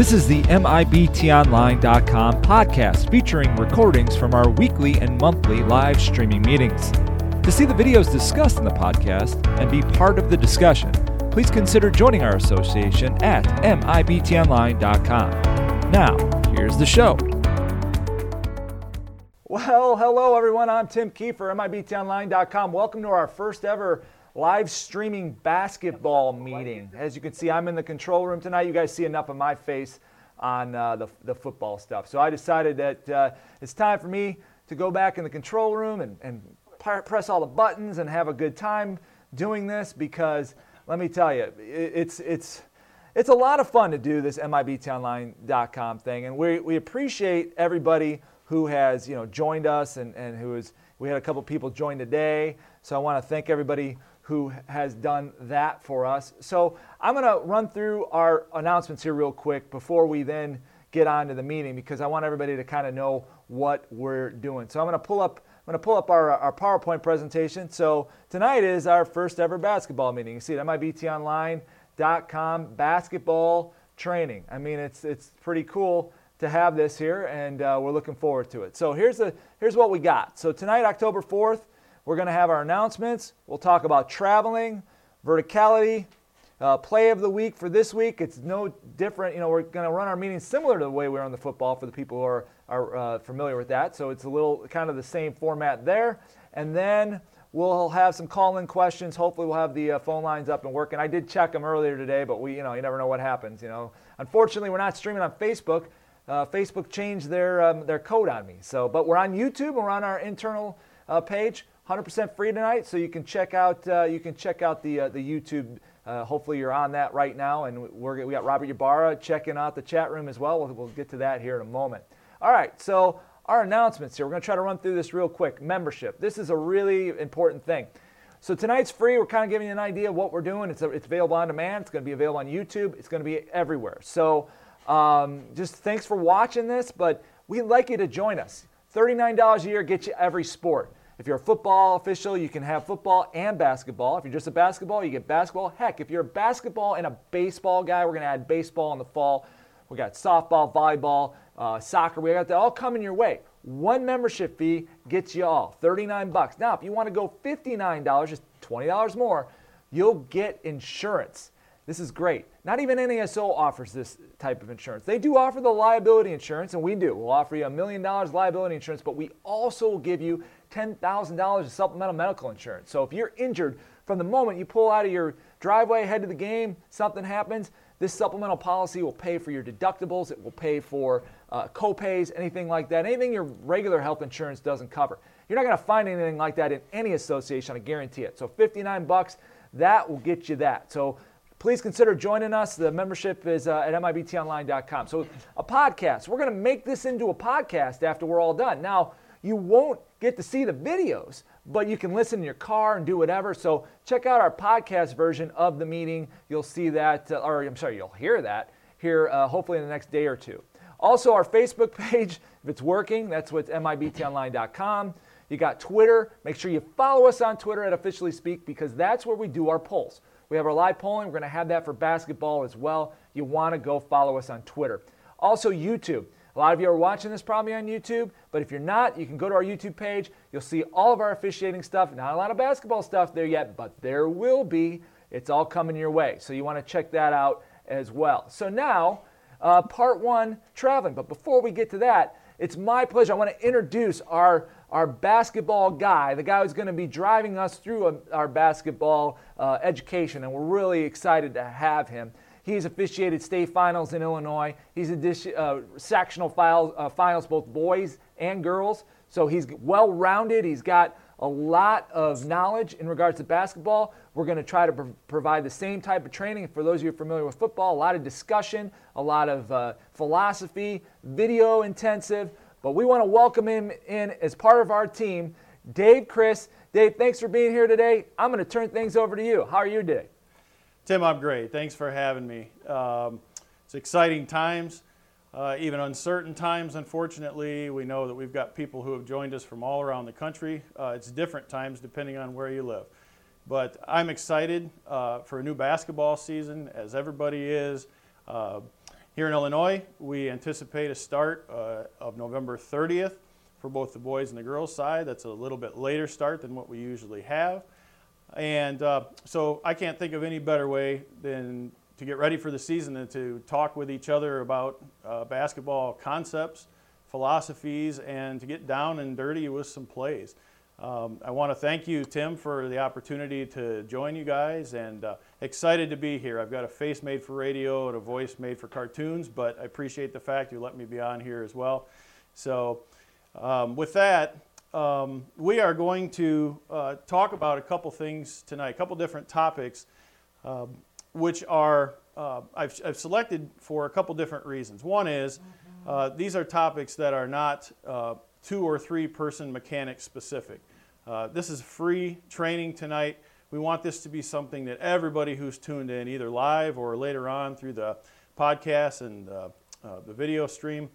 This is the MIBTOnline.com podcast featuring recordings from our weekly and monthly live streaming meetings. To see the videos discussed in the podcast and be part of the discussion, please consider joining our association at MIBTOnline.com. Now, here's the show. Well, hello everyone. I'm Tim Kiefer, MIBTOnline.com. Welcome to our first ever live streaming basketball meeting. As you can see, I'm in the control room tonight. You guys see enough of my face on uh, the, the football stuff. So I decided that uh, it's time for me to go back in the control room and, and press all the buttons and have a good time doing this because let me tell you, it's, it's, it's a lot of fun to do this MIBTOnline.com thing. And we, we appreciate everybody who has you know, joined us and, and who is, we had a couple people join today. So I want to thank everybody who has done that for us. So I'm going to run through our announcements here real quick before we then get on to the meeting because I want everybody to kind of know what we're doing. So I'm going to pull up I'm going to pull up our, our PowerPoint presentation. So tonight is our first ever basketball meeting. You see it MIBTOnline.com basketball training. I mean, it's it's pretty cool to have this here, and uh, we're looking forward to it. So here's the here's what we got. So tonight, October 4th, we're going to have our announcements. We'll talk about traveling, verticality, uh, play of the week for this week. It's no different. You know, we're going to run our meetings similar to the way we run the football for the people who are, are uh, familiar with that. So it's a little kind of the same format there. And then we'll have some call-in questions. Hopefully, we'll have the uh, phone lines up and working. I did check them earlier today, but we, you know, you never know what happens. You know, unfortunately, we're not streaming on Facebook. Uh, Facebook changed their um, their code on me. So, but we're on YouTube. We're on our internal uh, page. 100% free tonight, so you can check out uh, you can check out the uh, the YouTube. Uh, hopefully you're on that right now, and we're we got Robert Ybarra checking out the chat room as well. well. We'll get to that here in a moment. All right, so our announcements here. We're going to try to run through this real quick. Membership. This is a really important thing. So tonight's free. We're kind of giving you an idea of what we're doing. It's, a, it's available on demand. It's going to be available on YouTube. It's going to be everywhere. So um, just thanks for watching this, but we'd like you to join us. $39 a year gets you every sport. If you're a football official, you can have football and basketball. If you're just a basketball, you get basketball. Heck, if you're a basketball and a baseball guy, we're going to add baseball in the fall. We got softball, volleyball, uh, soccer. We got that all coming your way. One membership fee gets you all 39 bucks. Now, if you want to go $59, just $20 more, you'll get insurance. This is great. Not even NASO offers this type of insurance. They do offer the liability insurance, and we do. We'll offer you a million dollars liability insurance, but we also will give you $10,000 of supplemental medical insurance. So if you're injured from the moment you pull out of your driveway, head to the game, something happens, this supplemental policy will pay for your deductibles, it will pay for uh, copays, anything like that, anything your regular health insurance doesn't cover. You're not going to find anything like that in any association, I guarantee it. So 59 bucks, that will get you that. So please consider joining us. The membership is uh, at MIBTOnline.com. So, a podcast. We're going to make this into a podcast after we're all done. Now, you won't get to see the videos, but you can listen in your car and do whatever. So, check out our podcast version of the meeting. You'll see that, uh, or I'm sorry, you'll hear that here uh, hopefully in the next day or two. Also, our Facebook page, if it's working, that's what's MIBTOnline.com. You got Twitter. Make sure you follow us on Twitter at Officially Speak because that's where we do our polls. We have our live polling. We're going to have that for basketball as well. You want to go follow us on Twitter. Also, YouTube. A lot of you are watching this probably on YouTube, but if you're not, you can go to our YouTube page. You'll see all of our officiating stuff. Not a lot of basketball stuff there yet, but there will be. It's all coming your way. So you want to check that out as well. So now, uh, part one traveling. But before we get to that, it's my pleasure. I want to introduce our our basketball guy, the guy who's going to be driving us through a, our basketball uh, education, and we're really excited to have him. He's officiated state finals in Illinois. He's a uh, sectional file, uh, finals, both boys and girls. So he's well rounded. He's got a lot of knowledge in regards to basketball. We're going to try to pro- provide the same type of training for those of you familiar with football. A lot of discussion, a lot of uh, philosophy, video intensive. But we want to welcome him in as part of our team, Dave Chris. Dave, thanks for being here today. I'm going to turn things over to you. How are you today? Tim, I'm great. Thanks for having me. Um, it's exciting times, uh, even uncertain times, unfortunately. We know that we've got people who have joined us from all around the country. Uh, it's different times depending on where you live. But I'm excited uh, for a new basketball season, as everybody is. Uh, Here in Illinois, we anticipate a start uh, of November 30th for both the boys and the girls side. That's a little bit later start than what we usually have. And uh, so I can't think of any better way than to get ready for the season and to talk with each other about uh, basketball concepts, philosophies, and to get down and dirty with some plays. Um, I want to thank you, Tim, for the opportunity to join you guys and uh, excited to be here. I've got a face made for radio and a voice made for cartoons, but I appreciate the fact you let me be on here as well. So, um, with that, um, we are going to uh, talk about a couple things tonight, a couple different topics, um, which are uh, I've, I've, selected for a couple different reasons. One is uh, these are topics that are not uh, two or three person mechanic specific. Uh, this is free training tonight. We want this to be something that everybody who's tuned in, either live or later on through the podcast and uh, the video stream,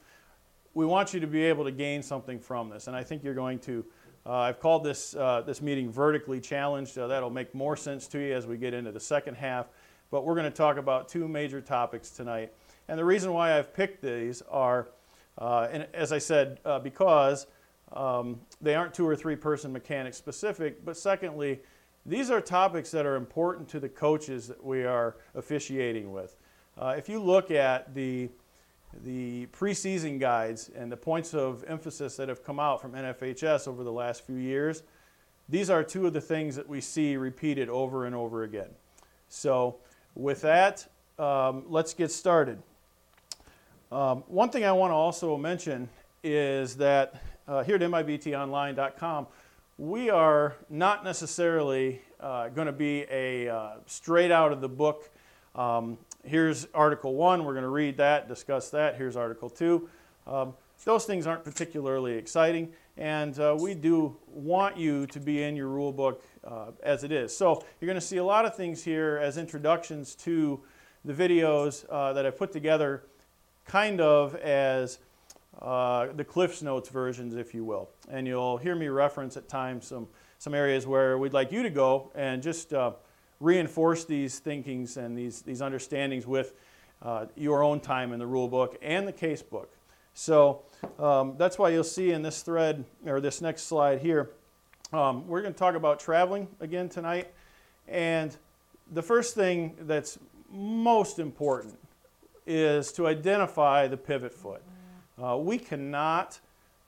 we want you to be able to gain something from this. And I think you're going to. Uh, I've called this, uh, this meeting vertically challenged. that'll make more sense to you as we get into the second half. But we're going to talk about two major topics tonight. And the reason why I've picked these are uh, and as I said, uh, because um, they aren't two or three person mechanic specific, but secondly, these are topics that are important to the coaches that we are officiating with. Uh, if you look at the the preseason guides and the points of emphasis that have come out from NFHS over the last few years, these are two of the things that we see repeated over and over again. So, with that, um, let's get started. Um, one thing I want to also mention is that uh, here at MIBTOnline.com, we are not necessarily uh, going to be a uh, straight out of the book. Um, here's Article 1, we're going to read that, discuss that. Here's Article 2. Um, those things aren't particularly exciting, and uh, we do want you to be in your rule book uh, as it is. So you're going to see a lot of things here as introductions to the videos uh, that I've put together kind of as uh, the Cliffs Notes versions, if you will. And you'll hear me reference at times some, some areas where we'd like you to go and just uh, reinforce these thinkings and these, these understandings with uh, your own time in the rule book and the case book. So um, that's why you'll see in this thread, or this next slide here, um, we're going to talk about traveling again tonight. And the first thing that's most important is to identify the pivot foot. Uh, we cannot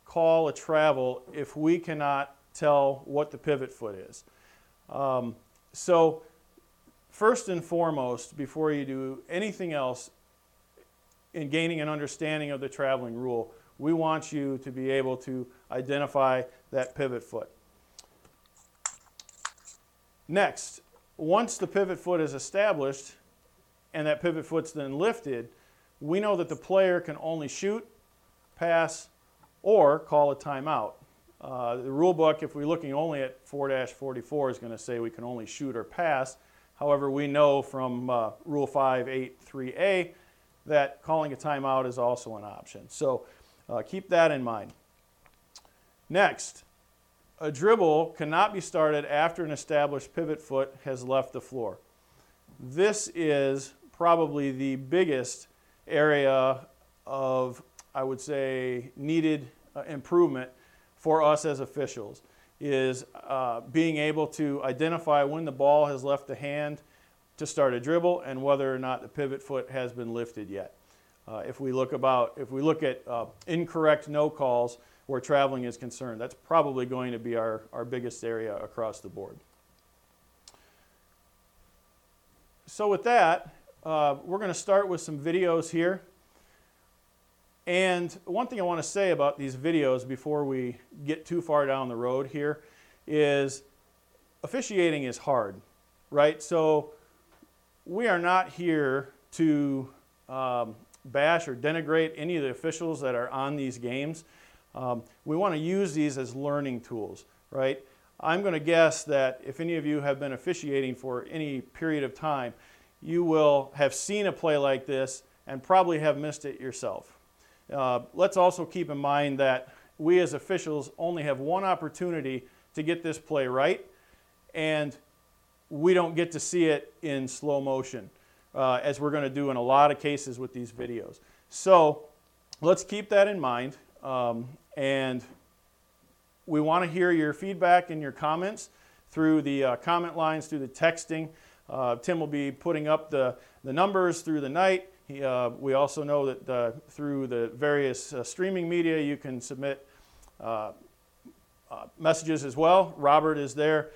call a travel if we cannot tell what the pivot foot is. Um, so, first and foremost, before you do anything else in gaining an understanding of the traveling rule, we want you to be able to identify that pivot foot. Next, once the pivot foot is established, and that pivot foot's then lifted, we know that the player can only shoot, pass, or call a timeout. Uh, the rule book, if we're looking only at 4 44, is going to say we can only shoot or pass. However, we know from uh, Rule 583A that calling a timeout is also an option. So uh, keep that in mind. Next, a dribble cannot be started after an established pivot foot has left the floor. This is probably the biggest area of, I would say, needed uh, improvement for us as officials is uh, being able to identify when the ball has left the hand to start a dribble and whether or not the pivot foot has been lifted yet. Uh, if we look about, if we look at uh, incorrect no calls where traveling is concerned, that's probably going to be our, our biggest area across the board. So with that, uh, we're going to start with some videos here. And one thing I want to say about these videos before we get too far down the road here is officiating is hard, right? So we are not here to um, bash or denigrate any of the officials that are on these games. Um, we want to use these as learning tools, right? I'm going to guess that if any of you have been officiating for any period of time, you will have seen a play like this and probably have missed it yourself. Uh, let's also keep in mind that we as officials only have one opportunity to get this play right, and we don't get to see it in slow motion. uh, as we're going to do in a lot of cases with these videos. So let's keep that in mind. Um, and we want to hear your feedback and your comments through the uh, comment lines, through the texting. Uh, Tim will be putting up the, the numbers through the night. He, uh, we also know that uh, through the various uh, streaming media, you can submit uh, messages as well. Robert is there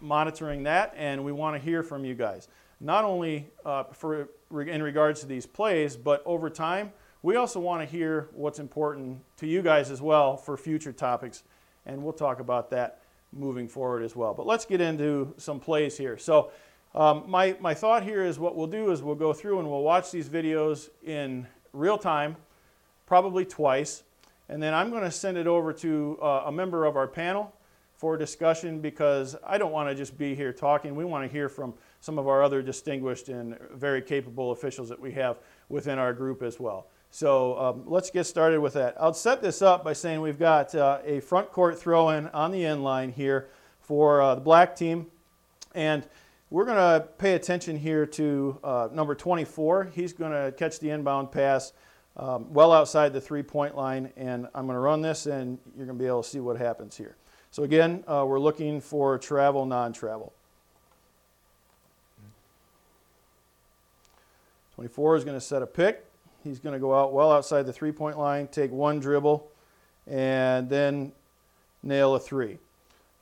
monitoring that, and we want to hear from you guys. Not only for, in regards to these plays, but over time, we also want to hear what's important to you guys as well for future topics, and we'll talk about that moving forward as well. But let's get into some plays here. So, um, my, my thought here is what we'll do is we'll go through and we'll watch these videos in real time, probably twice, and then I'm going to send it over to uh, a member of our panel for discussion because I don't want to just be here talking. We want to hear from some of our other distinguished and very capable officials that we have within our group as well. So um, let's get started with that. I'll set this up by saying we've got uh, a front court throw in on the end line here for uh, the black team. And we're going to pay attention here to uh, number 24. He's going to catch the inbound pass um, well outside the three point line. And I'm going to run this, and you're going to be able to see what happens here. So, again, uh, we're looking for travel, non travel. 24 is going to set a pick. He's going to go out well outside the three point line, take one dribble, and then nail a three.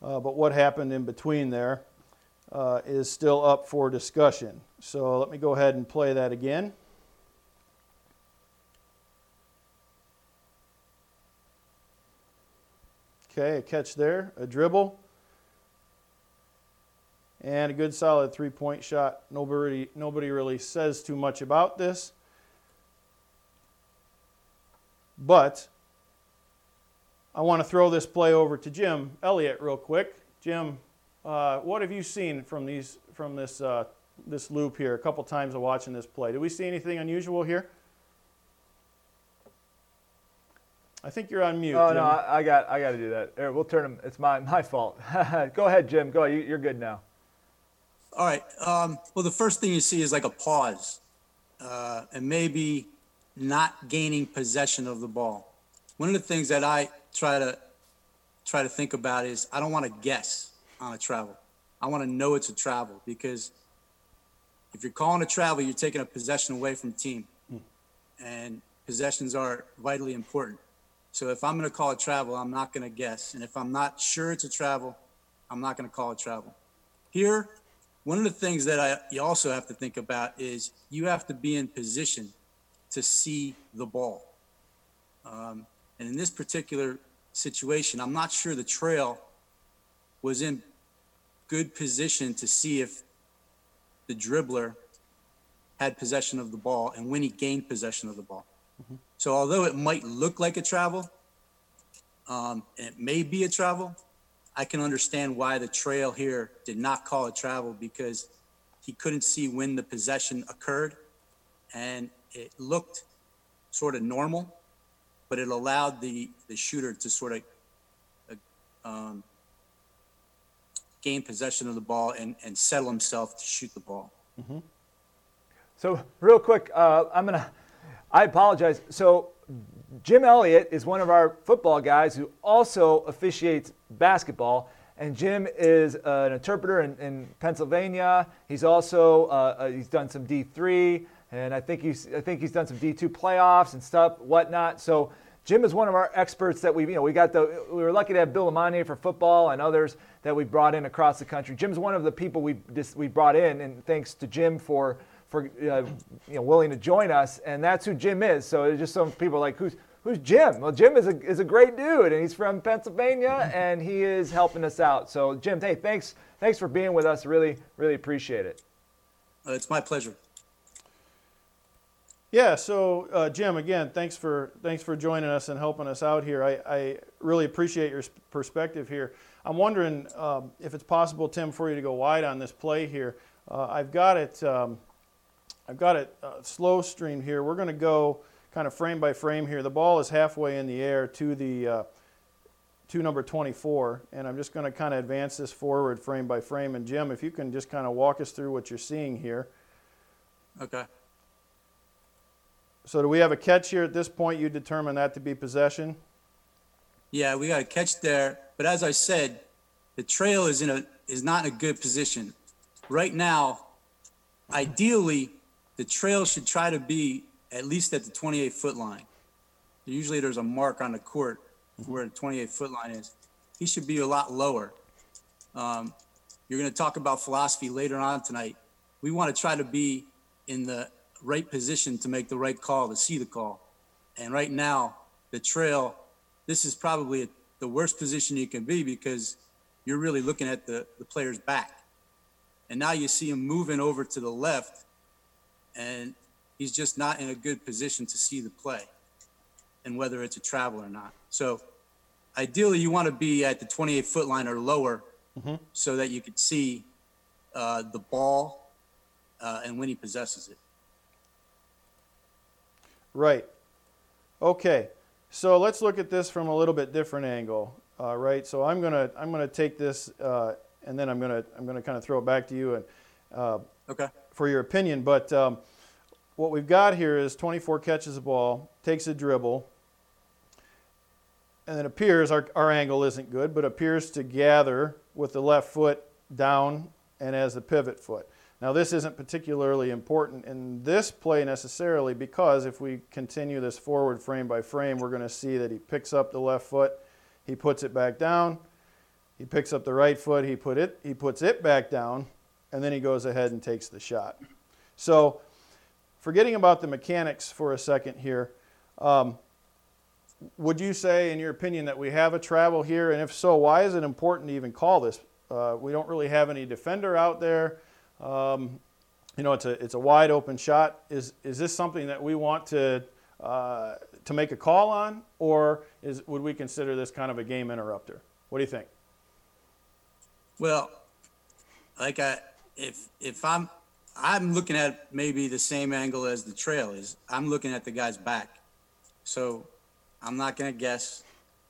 Uh, but what happened in between there uh, is still up for discussion. So let me go ahead and play that again. Okay, a catch there, a dribble, and a good solid three point shot. Nobody, nobody really says too much about this. But I want to throw this play over to Jim Elliott real quick. Jim, uh, what have you seen from these from this uh, this loop here? A couple times of watching this play. Did we see anything unusual here? I think you're on mute. Oh Jim. no, I, I got I got to do that. Here, we'll turn them. It's my my fault. Go ahead, Jim. Go. You, you're good now. All right. Um, well, the first thing you see is like a pause, uh, and maybe not gaining possession of the ball. One of the things that I try to try to think about is I don't want to guess on a travel. I want to know it's a travel because if you're calling a travel, you're taking a possession away from the team, and possessions are vitally important. So if I'm going to call a travel, I'm not going to guess, and if I'm not sure it's a travel, I'm not going to call a travel. Here, one of the things that I, you also have to think about is you have to be in position to see the ball. Um, and in this particular situation, I'm not sure the trail was in good position to see if the dribbler had possession of the ball and when he gained possession of the ball. Mm-hmm. So although it might look like a travel, um, and it may be a travel, I can understand why the trail here did not call a travel because he couldn't see when the possession occurred and it looked sort of normal, but it allowed the, the shooter to sort of uh, um, gain possession of the ball and, and settle himself to shoot the ball. Mm-hmm. So, real quick, uh, I'm going to, I apologize. So, Jim Elliott is one of our football guys who also officiates basketball. And Jim is an interpreter in, in, Pennsylvania. He's also uh, uh he's done some D3, and I think he's I think he's done some D2 playoffs and stuff, whatnot. So Jim is one of our experts that we've, you know we got the we were lucky to have Bill LeMonnier for football and others that we brought in across the country. Jim's one of the people we just, we brought in, and thanks to Jim for for uh, you know willing to join us, and that's who Jim is. So it's just some people like who's who's Jim? Well, Jim is a, is a great dude, and he's from Pennsylvania, and he is helping us out. So, Jim, hey, thanks thanks for being with us. Really, really appreciate it. Uh, it's my pleasure. Yeah. So, uh, Jim, again, thanks for thanks for joining us and helping us out here. I, I really appreciate your perspective here. I'm wondering um, if it's possible, Tim, for you to go wide on this play here. Uh, I've got it. Um, I've got it uh, slow stream here. We're going to go kind of frame by frame here. The ball is halfway in the air to the uh, to number 24, and I'm just going to kind of advance this forward frame by frame. And Jim, if you can just kind of walk us through what you're seeing here. Okay. So do we have a catch here at this point? You determine that to be possession? Yeah, we got a catch there. But as I said, the trail is in a is not in a good position. Right now, ideally, the trail should try to be at least at the 28 foot line. Usually there's a mark on the court where the 28 foot line is. He should be a lot lower. Um, you're going to talk about philosophy later on tonight. We want to try to be in the right position to make the right call, to see the call. And right now, the trail, this is probably the worst position you can be because you're really looking at the, the player's back. And now you see him moving over to the left, and he's just not in a good position to see the play and whether it's a travel or not. So ideally, you want to be at the 28 foot line or lower so that you could see uh, the ball uh, and when he possesses it. Right. Okay. So let's look at this from a little bit different angle. Uh, right. So I'm gonna I'm gonna take this uh, and then I'm gonna I'm gonna kind of throw it back to you and uh, Okay. for your opinion. But um, what we've got here is 24 catches a ball, takes a dribble, and it appears our, our angle isn't good, but appears to gather with the left foot down and as a pivot foot. Now, this isn't particularly important in this play necessarily because if we continue this forward frame by frame, we're going to see that he picks up the left foot, he puts it back down, he picks up the right foot, he put it, he puts it back down, and then he goes ahead and takes the shot. So, forgetting about the mechanics for a second here, um, would you say, in your opinion, that we have a travel here? And if so, why is it important to even call this? Uh, we don't really have any defender out there. Um, you know, it's a it's a wide open shot. Is is this something that we want to uh, to make a call on, or is would we consider this kind of a game interrupter? What do you think? Well, like I, if if I'm I'm looking at maybe the same angle as the trail is. I'm looking at the guy's back, so I'm not gonna guess.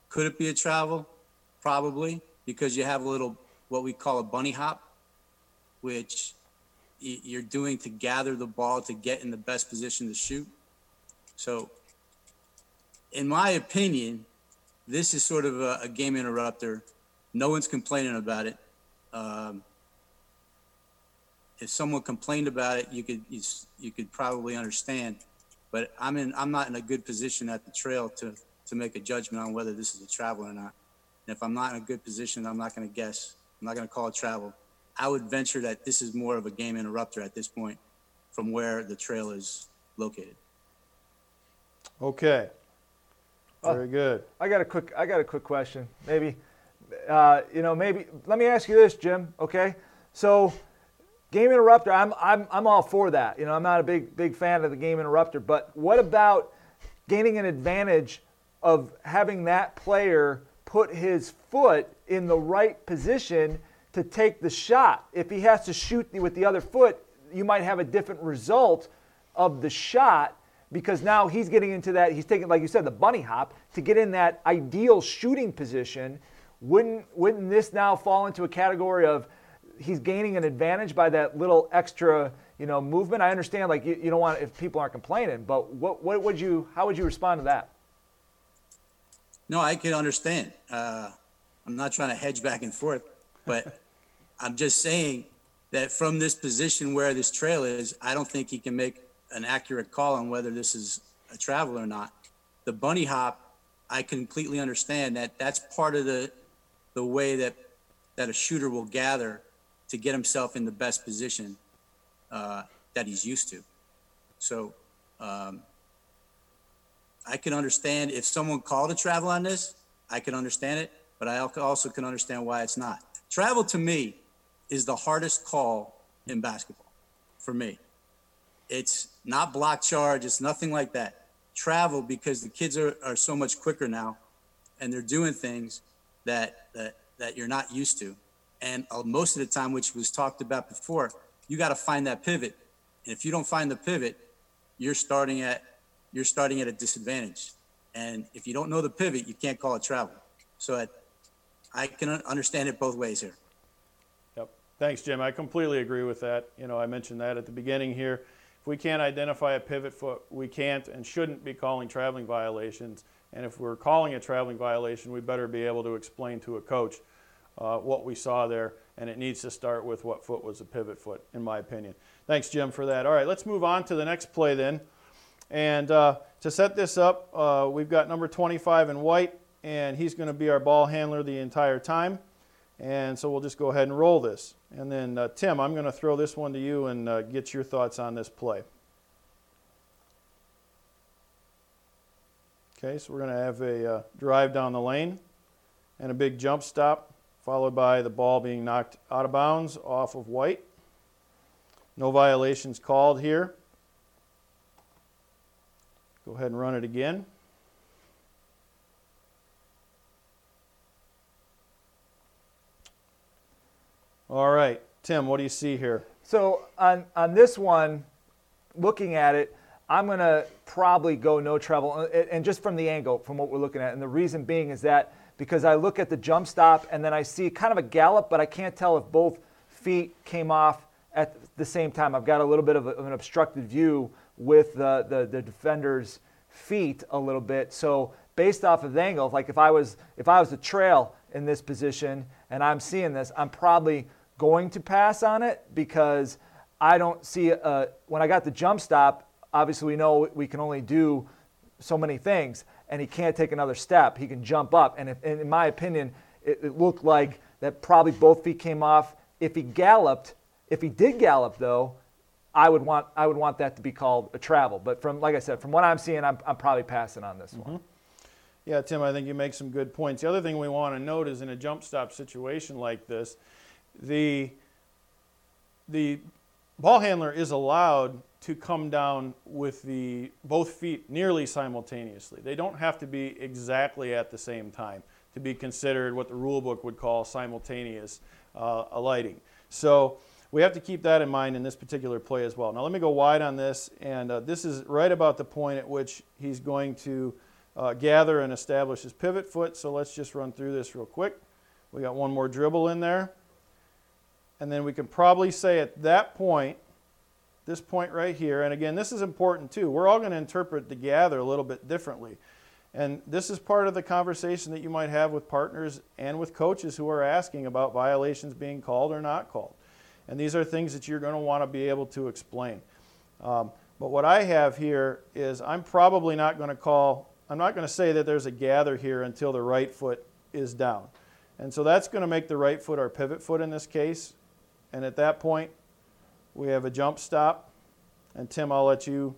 Could it be a travel? Probably because you have a little what we call a bunny hop, which you're doing to gather the ball to get in the best position to shoot. So, in my opinion, this is sort of a, a game interrupter. No one's complaining about it. Um, if someone complained about it, you could you, you could probably understand. But I'm in I'm not in a good position at the trail to to make a judgment on whether this is a travel or not. And if I'm not in a good position, I'm not going to guess. I'm not going to call it travel. I would venture that this is more of a game interrupter at this point, from where the trail is located. Okay. Very good. I got a quick I got a quick question. Maybe uh, you know, maybe let me ask you this, Jim, okay? So game interrupter, I'm I'm I'm all for that. You know, I'm not a big big fan of the game interrupter, but what about gaining an advantage of having that player put his foot in the right position to take the shot? If he has to shoot with the other foot, you might have a different result of the shot because now he's getting into that he's taking like you said the bunny hop to get in that ideal shooting position wouldn't wouldn't this now fall into a category of he's gaining an advantage by that little extra you know movement i understand like you, you don't want if people aren't complaining but what what would you how would you respond to that No, I can understand. Uh, I'm not trying to hedge back and forth, but I'm just saying that from this position where this trail is, I don't think he can make an accurate call on whether this is a travel or not. The bunny hop, I completely understand that that's part of the the way that that a shooter will gather to get himself in the best position uh, that he's used to. So um, I can understand if someone called a travel on this, I can understand it, but I also can understand why it's not. Travel to me is the hardest call in basketball for me. It's not block charge, it's nothing like that. Travel because the kids are, are so much quicker now and they're doing things that, that, that you're not used to. And uh, most of the time, which was talked about before, you got to find that pivot. And if you don't find the pivot, you're starting at you're starting at a disadvantage. And if you don't know the pivot, you can't call it travel. So I, I can understand it both ways here. Thanks, Jim. I completely agree with that. You know, I mentioned that at the beginning here. If we can't identify a pivot foot, we can't and shouldn't be calling traveling violations. And if we're calling a traveling violation, we better be able to explain to a coach uh, what we saw there. And it needs to start with what foot was a pivot foot, in my opinion. Thanks, Jim, for that. All right, let's move on to the next play then. And uh, to set this up, uh, we've got number 25 in white, and he's going to be our ball handler the entire time. And so we'll just go ahead and roll this. And then, uh, Tim, I'm going to throw this one to you and uh, get your thoughts on this play. Okay, so we're going to have a uh, drive down the lane and a big jump stop, followed by the ball being knocked out of bounds off of white. No violations called here. Go ahead and run it again. All right, Tim, what do you see here? So on on this one, looking at it, I'm gonna probably go no travel, uh, and just from the angle, from what we're looking at, and the reason being is that because I look at the jump stop and then I see kind of a gallop, but I can't tell if both feet came off at the same time. I've got a little bit of, a, of an obstructed view with the, the the defender's feet a little bit. So based off of the angle, like if I was if I was a trail in this position and I'm seeing this, I'm probably going to pass on it because I don't see a, when I got the jump stop. Obviously, we know we can only do so many things, and he can't take another step. He can jump up, and, if, and in my opinion, it, it looked like that probably both feet came off. If he galloped, if he did gallop though, I would want I would want that to be called a travel. But from like I said, from what I'm seeing, I'm, I'm probably passing on this mm-hmm. one. Yeah, Tim, I think you make some good points. The other thing we want to note is in a jump stop situation like this, the the ball handler is allowed to come down with the both feet nearly simultaneously. They don't have to be exactly at the same time to be considered what the rule book would call simultaneous uh, alighting. So we have to keep that in mind in this particular play as well. Now let me go wide on this, and uh, this is right about the point at which he's going to uh, gather and establish his pivot foot. So let's just run through this real quick. We got one more dribble in there. And then we can probably say at that point, this point right here, and again, this is important too. We're all going to interpret the gather a little bit differently. And this is part of the conversation that you might have with partners and with coaches who are asking about violations being called or not called. And these are things that you're going to want to be able to explain. Um, but what I have here is I'm probably not going to call, I'm not going to say that there's a gather here until the right foot is down. And so that's going to make the right foot our pivot foot in this case. And at that point, we have a jump stop. And Tim, I'll let you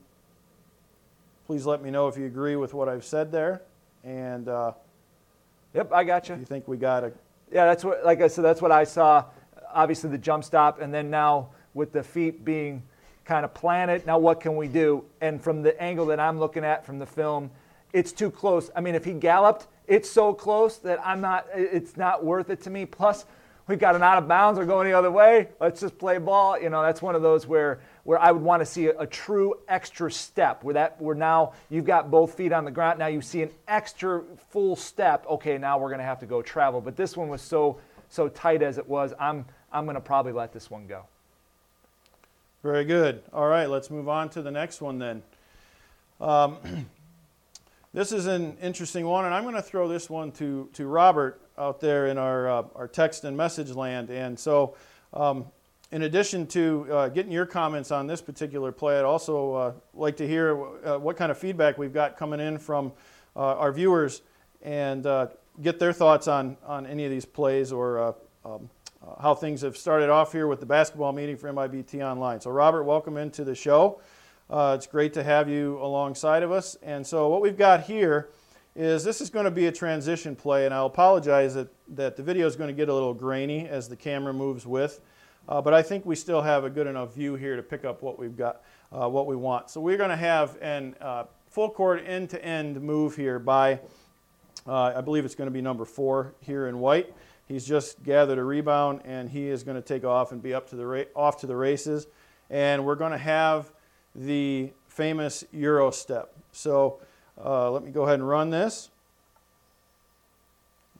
please let me know if you agree with what I've said there. And uh, yep, I got you. You think we got a yeah? That's what, like I said, that's what I saw. Obviously, the jump stop, and then now with the feet being kind of planted. Now, what can we do? And from the angle that I'm looking at from the film, it's too close. I mean, if he galloped, it's so close that I'm not. It's not worth it to me. Plus, we've got an out of bounds or going the other way. Let's just play ball. You know, that's one of those where where I would want to see a, a, true extra step where that where now you've got both feet on the ground. Now you see an extra full step. Okay, now we're going to have to go travel. But this one was so so tight as it was. I'm I'm going to probably let this one go. Very good. All right, let's move on to the next one then. Um, this is an interesting one, and I'm going to throw this one to, to Robert out there in our, uh, our text and message land. And so, um, in addition to uh, getting your comments on this particular play, I'd also uh, like to hear uh, what kind of feedback we've got coming in from uh, our viewers and uh, get their thoughts on, on any of these plays or um, how things have started off here with the basketball meeting for MIBT Online. So, Robert, welcome into the show. It's great to have you alongside of us. And so, what we've got here is this is going to be a transition play, and I'll apologize that, that the video is going to get a little grainy as the camera moves with, uh, but I think we still have a good enough view here to pick up what we've got, uh, what we want. So we're going to have an uh, full court end-to-end move here by, uh, I believe it's going to be number four here in white. He's just gathered a rebound, and he is going to take off and be up to the ra- off to the races. And we're going to have the famous Euro step. So uh, let me go ahead and run this.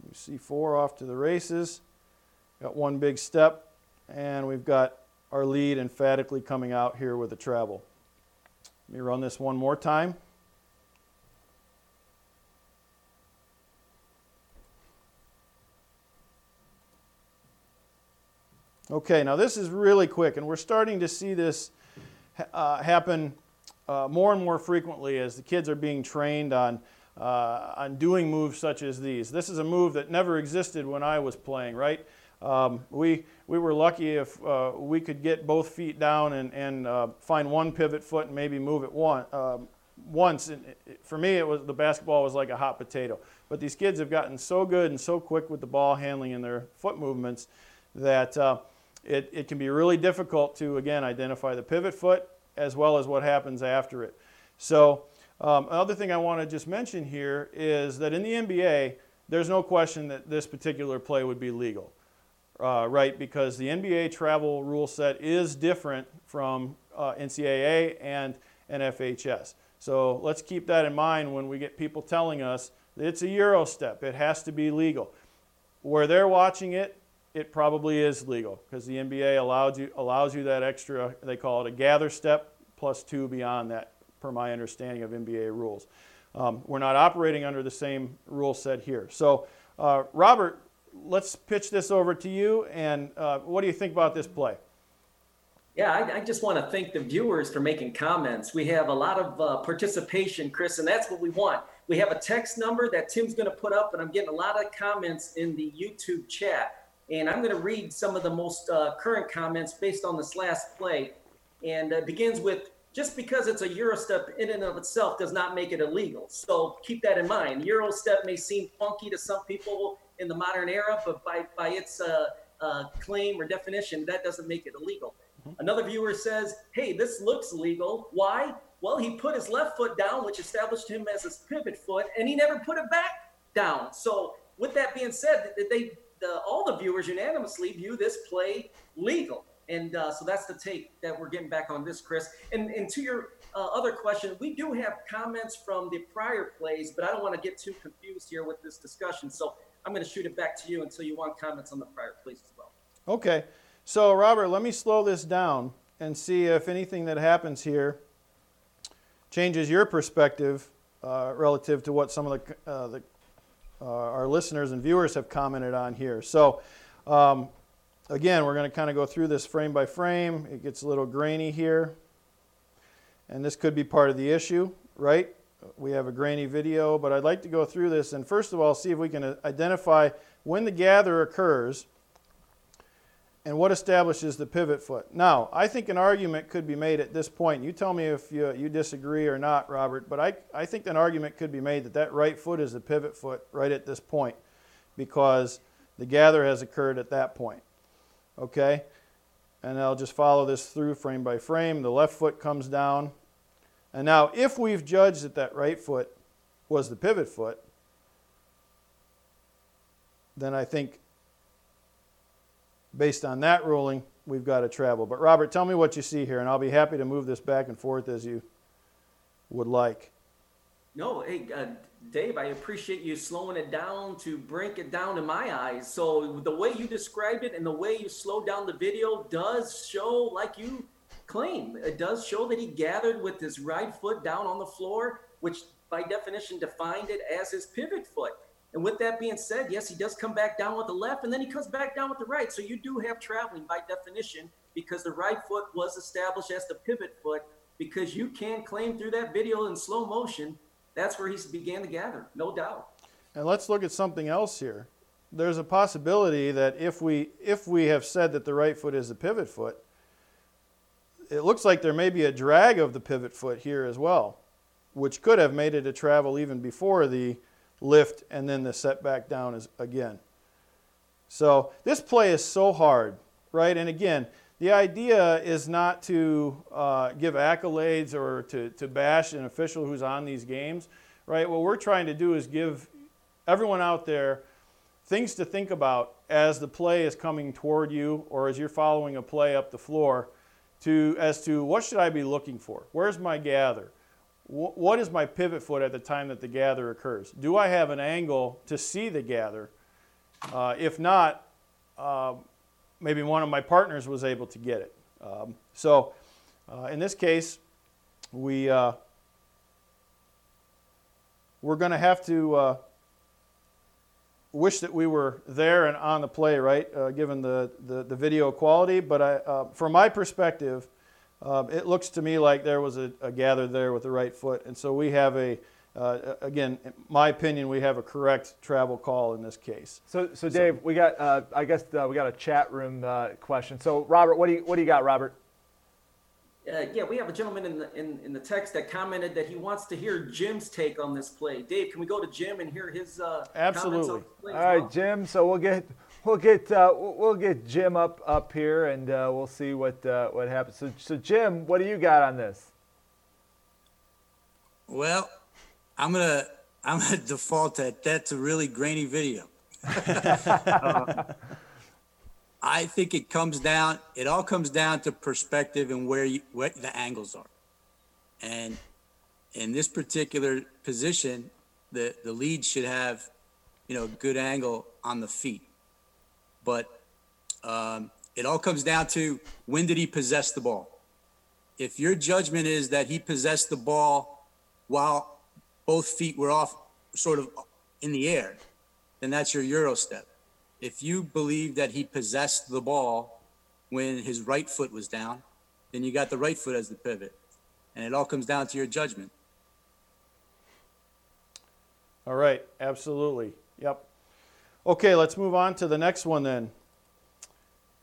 You see four off to the races. Got one big step, and we've got our lead emphatically coming out here with a travel. Let me run this one more time. Okay, now this is really quick, and we're starting to see this uh, happen uh, more and more frequently as the kids are being trained on, uh, on doing moves such as these. This is a move that never existed when I was playing, right? Um, we, we were lucky if uh, we could get both feet down and, and uh, find one pivot foot and maybe move it one, um, once. And it, for me, it was the basketball was like a hot potato. But these kids have gotten so good and so quick with the ball handling and their foot movements that uh, it, it can be really difficult to, again, identify the pivot foot as well as what happens after it. So, um, another thing I want to just mention here is that in the NBA, there's no question that this particular play would be legal, uh, right? Because the NBA travel rule set is different from uh, NCAA and NFHS. So let's keep that in mind when we get people telling us it's a Euro step, it has to be legal. Where they're watching it, it probably is legal because the NBA allows you, allows you that extra, they call it a gather step plus two beyond that, per my understanding of NBA rules. Um, we're not operating under the same rule set here. So, uh, Robert, let's pitch this over to you. And uh, what do you think about this play? Yeah, I, I, just want to thank the viewers for making comments. We have a lot of uh, participation, Chris, and that's what we want. We have a text number that Tim's going to put up, and I'm getting a lot of comments in the YouTube chat. And I'm going to read some of the most uh, current comments based on this last play. And uh, begins with just because it's a Euro step in and of itself does not make it illegal. So keep that in mind. Euro step may seem funky to some people in the modern era, but by, by its uh, uh, claim or definition, that doesn't make it illegal. Mm-hmm. Another viewer says, hey, this looks legal. Why? Well, he put his left foot down, which established him as his pivot foot, and he never put it back down. So, with that being said, they the, all the viewers unanimously view this play legal. And uh, so that's the take that we're getting back on this, Chris. And, and to your uh, other question, we do have comments from the prior plays, but I don't want to get too confused here with this discussion. So I'm going to shoot it back to you until you want comments on the prior plays as well. Okay. So, Robert, let me slow this down and see if anything that happens here changes your perspective uh, relative to what some of the, uh, the uh, our listeners and viewers have commented on here. So, um, again, we're going to kind of go through this frame by frame. It gets a little grainy here. And this could be part of the issue, right? We have a grainy video, but I'd like to go through this and first of all see if we can identify when the gather occurs and what establishes the pivot foot. Now, I think an argument could be made at this point. You tell me if you, you disagree or not, Robert, but I, I think an argument could be made that that right foot is the pivot foot right at this point because the gather has occurred at that point. Okay? And I'll just follow this through frame by frame. The left foot comes down. And now, if we've judged that that right foot was the pivot foot, then I think based on that ruling, we've got to travel. But Robert, tell me what you see here, and I'll be happy to move this back and forth as you would like. No, hey, uh, Dave, I appreciate you slowing it down to break it down in my eyes. So the way you described it and the way you slowed down the video does show, like you claim, it does show that he gathered with his right foot down on the floor, which by definition defined it as his pivot foot. And with that being said, yes, he does come back down with the left and then he comes back down with the right. So you do have traveling by definition because the right foot was established as the pivot foot because you can claim through that video in slow motion that's where he began to gather, no doubt. And let's look at something else here. There's a possibility that if we if we have said that the right foot is the pivot foot, it looks like there may be a drag of the pivot foot here as well, which could have made it a travel even before the lift and then the setback down is again. So this play is so hard, right? And again, the idea is not to uh, give accolades or to, to bash an official who's on these games, right? What we're trying to do is give everyone out there things to think about as the play is coming toward you or as you're following a play up the floor to as to what should I be looking for? Where's my gather? What is my pivot foot at the time that the gather occurs? Do I have an angle to see the gather? Uh, if not, uh, maybe one of my partners was able to get it. Um, so uh, in this case, we uh, we're going to have to uh, wish that we were there and on the play, right? Uh, given the, the, the video quality, but I, from my perspective, uh, it looks to me like there was a, a gather there with the right foot, and so we have a uh, again, in my opinion, we have a correct travel call in this case. So, so Dave, we got, uh, I guess uh, we got a chat room uh, question. So, Robert, what do you, what do you got, Robert? Uh, yeah, we have a gentleman in the in, in the text that commented that he wants to hear Jim's take on this play. Dave, can we go to Jim and hear his uh, Absolutely. comments on the play All as right, well? Jim. So we'll get, we'll get, uh, we'll get Jim up up here, and uh, we'll see what uh, what happens. So, so Jim, what do you got on this? Well, I'm gonna I'm gonna default that that's a really grainy video. I think it comes down. It all comes down to perspective and where you what the angles are. And in this particular position, the the lead should have, you know, a good angle on the feet. But um, it all comes down to when did he possess the ball. If your judgment is that he possessed the ball while both feet were off, sort of in the air, then that's your Euro step. If you believe that he possessed the ball when his right foot was down, then you got the right foot as the pivot. And it all comes down to your judgment. All right, absolutely. Yep. Okay, let's move on to the next one then.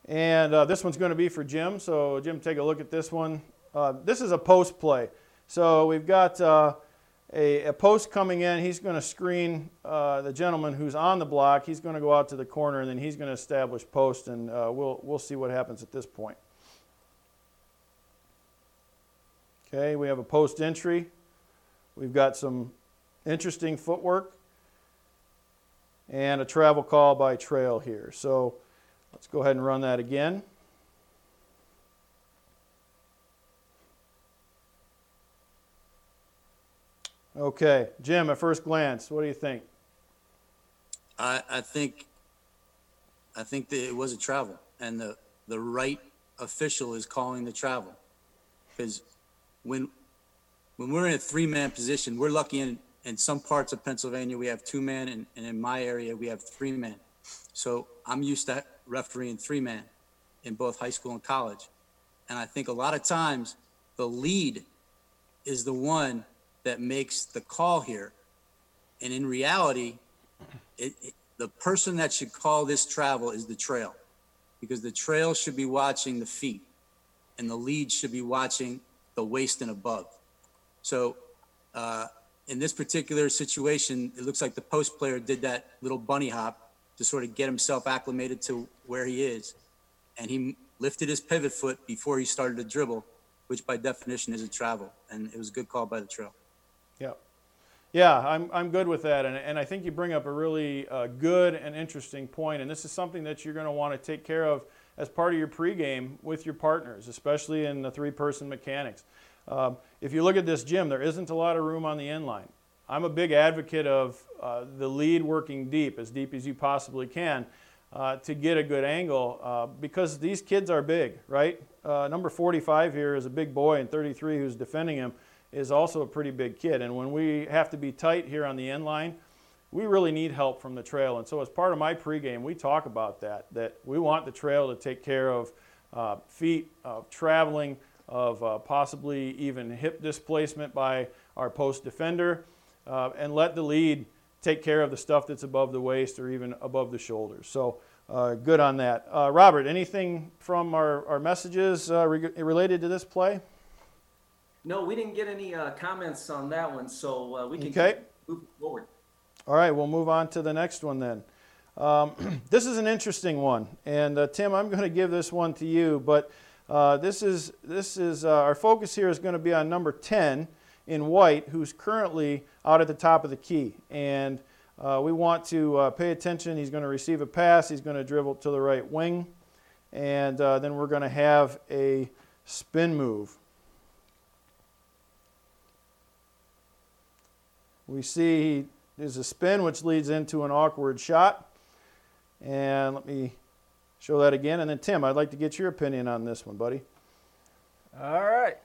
And uh, this one's going to be for Jim. So, Jim, take a look at this one. Uh, this is a post play. So, we've got uh, a, a post coming in. He's going to screen uh, the gentleman who's on the block. He's going to go out to the corner, and then he's going to establish post, and uh, we'll, we'll see what happens at this point. Okay, we have a post entry. We've got some interesting footwork and a travel call by trail here. So let's go ahead and run that again. Okay, Jim, at first glance, what do you think? I, I think I think that it was a travel, and the the right official is calling the travel, because when when we're in a three man position, we're lucky in in some parts of Pennsylvania we have two men, and, and in my area we have three men. So I'm used to refereeing three men in both high school and college, and I think a lot of times the lead is the one that makes the call here, and in reality, it, it, the person that should call this travel is the trail because the trail should be watching the feet and the lead should be watching the waist and above. So, uh, in this particular situation, it looks like the post player did that little bunny hop to sort of get himself acclimated to where he is. And he lifted his pivot foot before he started to dribble, which by definition is a travel. And it was a good call by the trail. Yeah. Yeah, I'm, I'm good with that. And, and I think you bring up a really uh, good and interesting point. And this is something that you're going to want to take care of as part of your pregame with your partners, especially in the three person mechanics. Um, if you look at this gym, there isn't a lot of room on the end line. I'm a big advocate of uh, the lead working deep, as deep as you possibly can, uh, to get a good angle uh, because these kids are big, right? Uh, number 45 here is a big boy, and 33 who's defending him is also a pretty big kid. And when we have to be tight here on the end line, we really need help from the trail. And so, as part of my pregame, we talk about that that we want the trail to take care of uh, feet, of traveling, of uh, possibly even hip displacement by our post defender, uh, and let the lead take care of the stuff that's above the waist or even above the shoulders. So, uh, good on that. Uh, Robert, anything from our, our messages uh, re- related to this play? No, we didn't get any uh, comments on that one, so uh, we can Okay. moving forward. All right, we'll move on to the next one then. Um, this is an interesting one, and uh, Tim, I'm going to give this one to you. But uh, this is this is uh, our focus here is going to be on number 10 in white, who's currently out at the top of the key, and uh, we want to uh, pay attention. He's going to receive a pass. He's going to dribble to the right wing, and uh, then we're going to have a spin move. We see there's a spin which leads into an awkward shot. And let me show that again. And then, Tim, I'd like to get your opinion on this one, buddy. All right.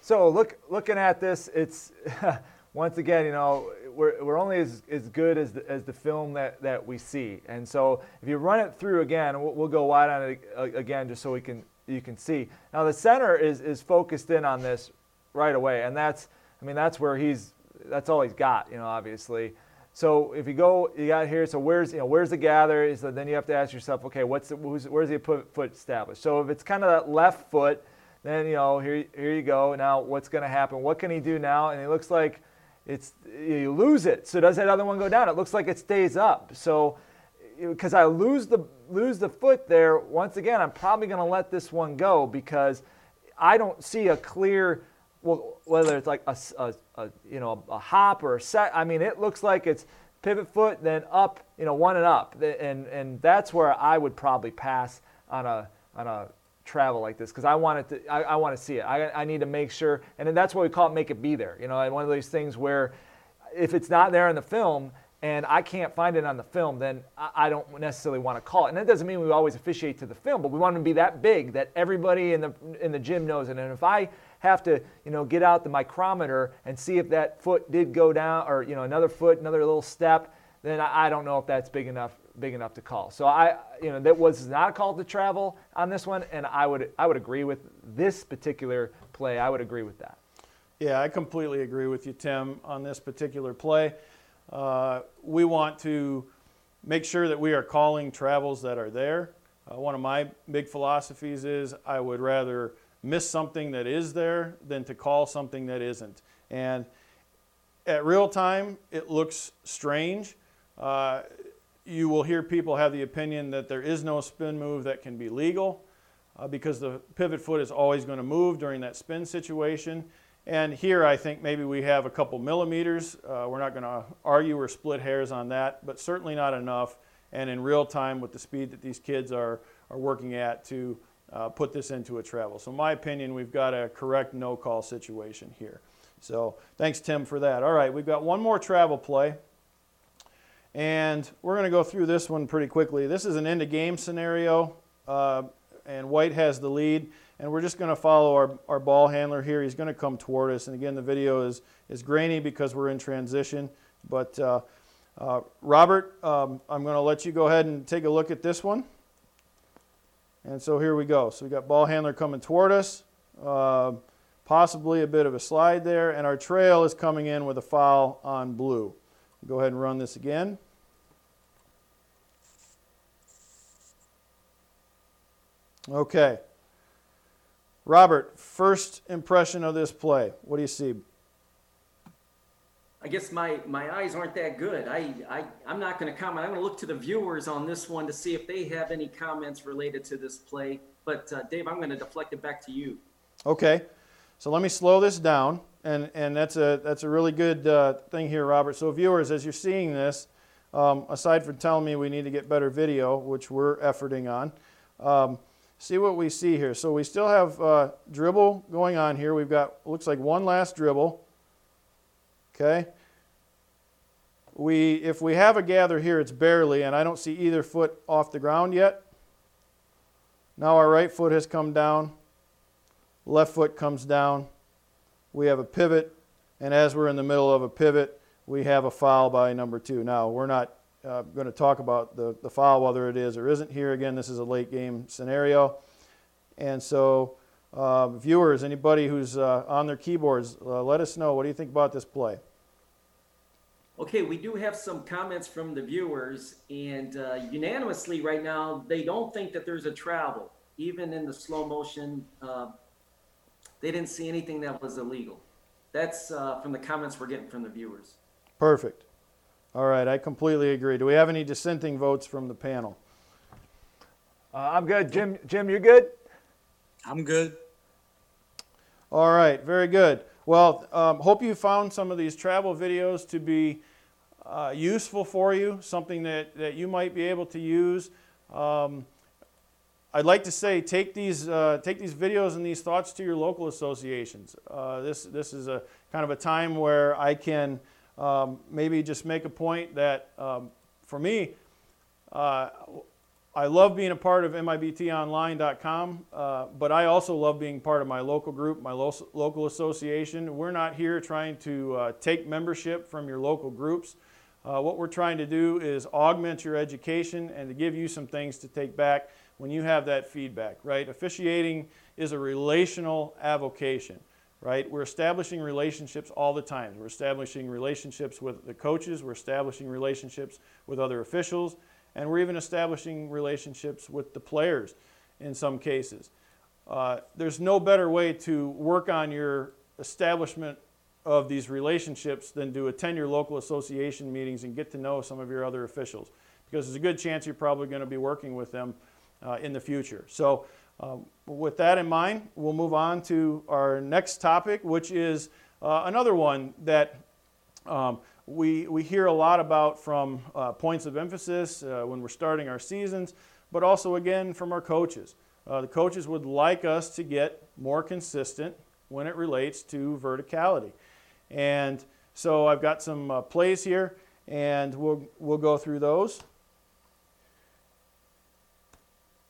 So look, looking at this, it's once again, you know, we're, we're only as, as good as the, as the film that, that we see. And so if you run it through again, we'll, we'll go wide on it uh, again just so we can you can see. Now the center is is focused in on this right away, and that's I mean that's where he's that's all he's got, you know, obviously. So if you go, you got here. So where's you know where's the gather? So then you have to ask yourself, okay, what's the, where's the foot established? So if it's kind of that left foot, then you know here here you go. Now what's going to happen? What can he do now? And it looks like it's you lose it. So does that other one go down? It looks like it stays up. So because I lose the lose the foot there, once again, I'm probably going to let this one go because I don't see a clear well, whether it's like a, a, a, you know a hop or a set. I mean, it looks like it's pivot foot, then up, you know, one and up, and and that's where I would probably pass on a on a travel like this because I want to I, I want to see it. I, I need to make sure, and then that's what we call it, make it be there. You know, and one of those things where if it's not there in the film and I can't find it on the film, then I don't necessarily want to call it. And that doesn't mean we always officiate to the film, but we want to be that big that everybody in the in the gym knows it. And if I have to, you know, get out the micrometer and see if that foot did go down, or you know, another foot, another little step, then I don't know if that's big enough big enough to call. So I, you know, that was not a call to travel on this one, and I would I would agree with this particular play. I would agree with that. Yeah, I completely agree with you, Tim, on this particular play. Uh, we want to make sure that we are calling travels that are there. Uh, one of my big philosophies is I would rather miss something that is there than to call something that isn't. And at real time, it looks strange. Uh, you will hear people have the opinion that there is no spin move that can be legal uh, because the pivot foot is always going to move during that spin situation. And here I think maybe we have a couple millimeters. Uh, we're not going to argue or split hairs on that, but certainly not enough. And in real time with the speed that these kids are, are working at to uh, put this into a travel. So in my opinion, we've got a correct no-call situation here. So thanks, Tim, for that. All right, we've got one more travel play. And we're going to go through this one pretty quickly. This is an end-of-game scenario, uh, and White has the lead. And we're just going to follow our, our ball handler here. He's going to come toward us. And again, the video is, is grainy because we're in transition. But uh, uh, Robert, um, I'm going to let you go ahead and take a look at this one. And so here we go. So we got ball handler coming toward us. Uh, possibly a bit of a slide there. And our trail is coming in with a foul on blue. Go ahead and run this again. Okay. Robert, first impression of this play. What do you see? I guess my, my eyes aren't that good. I, I, I'm not going to comment. I'm going to look to the viewers on this one to see if they have any comments related to this play. But, uh, Dave, I'm going to deflect it back to you. Okay. So let me slow this down. And, and that's, a, that's a really good uh, thing here, Robert. So, viewers, as you're seeing this, um, aside from telling me we need to get better video, which we're efforting on, um, see what we see here. So we still have uh, dribble going on here. We've got, looks like one last dribble. Okay. We, if we have a gather here, it's barely, and I don't see either foot off the ground yet. Now our right foot has come down. Left foot comes down. We have a pivot, and as we're in the middle of a pivot, we have a foul by number two. Now, we're not uh, going to talk about the, the foul, whether it is or isn't here. Again, this is a late game scenario. And so, uh, viewers, anybody who's uh, on their keyboards, uh, let us know. What do you think about this play? Okay, we do have some comments from the viewers, and uh, unanimously right now, they don't think that there's a travel. Even in the slow motion, uh, they didn't see anything that was illegal. That's from the comments we're getting from the viewers. Perfect. All right, I completely agree. Do we have any dissenting votes from the panel? Uh, I'm good. Jim, Jim, you good? I'm good. All right, very good. Well, um, hope you found some of these travel videos to be uh, useful for you, something that, that you might be able to use. Um, I'd like to say take these, uh, take these videos and these thoughts to your local associations. Uh, this, this is a kind of a time where I can um, maybe just make a point that um, for me, uh, I love being a part of MIBTOnline.com, uh, but I also love being part of my local group, my lo- local association. We're not here trying to uh, take membership from your local groups. Uh, what we're trying to do is augment your education and to give you some things to take back when you have that feedback, right? Officiating is a relational avocation, right? We're establishing relationships all the time. We're establishing relationships with the coaches, we're establishing relationships with other officials and we're even establishing relationships with the players in some cases. Uh, there's no better way to work on your establishment of these relationships than to attend your local association meetings and get to know some of your other officials because there's a good chance you're probably going to be working with them uh, in the future. So, um, with that in mind, we'll move on to our next topic, which is uh, another one that um, we, we hear a lot about from uh, points of emphasis uh, when we're starting our seasons, but also again from our coaches. Uh, the coaches would like us to get more consistent when it relates to verticality. And so I've got some uh, plays here, and we'll, we'll go through those.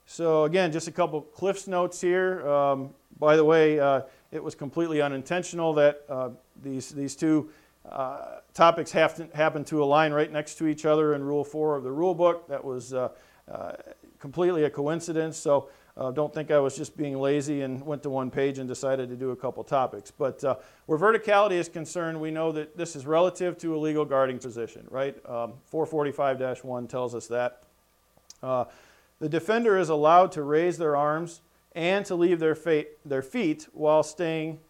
So again, just a couple Cliff's notes here. Um, by the way, uh, it was completely unintentional that uh, these, these two uh, topics to, happen to align right next to each other in Rule 4 of the rule book. That was uh, uh, completely a coincidence, so uh, don't think I was just being lazy and went to one page and decided to do a couple topics. But uh, where verticality is concerned, we know that this is relative to a legal guarding position, right? Um, 445 1 tells us that. The defender is allowed to raise their arms and to leave their, their feet while staying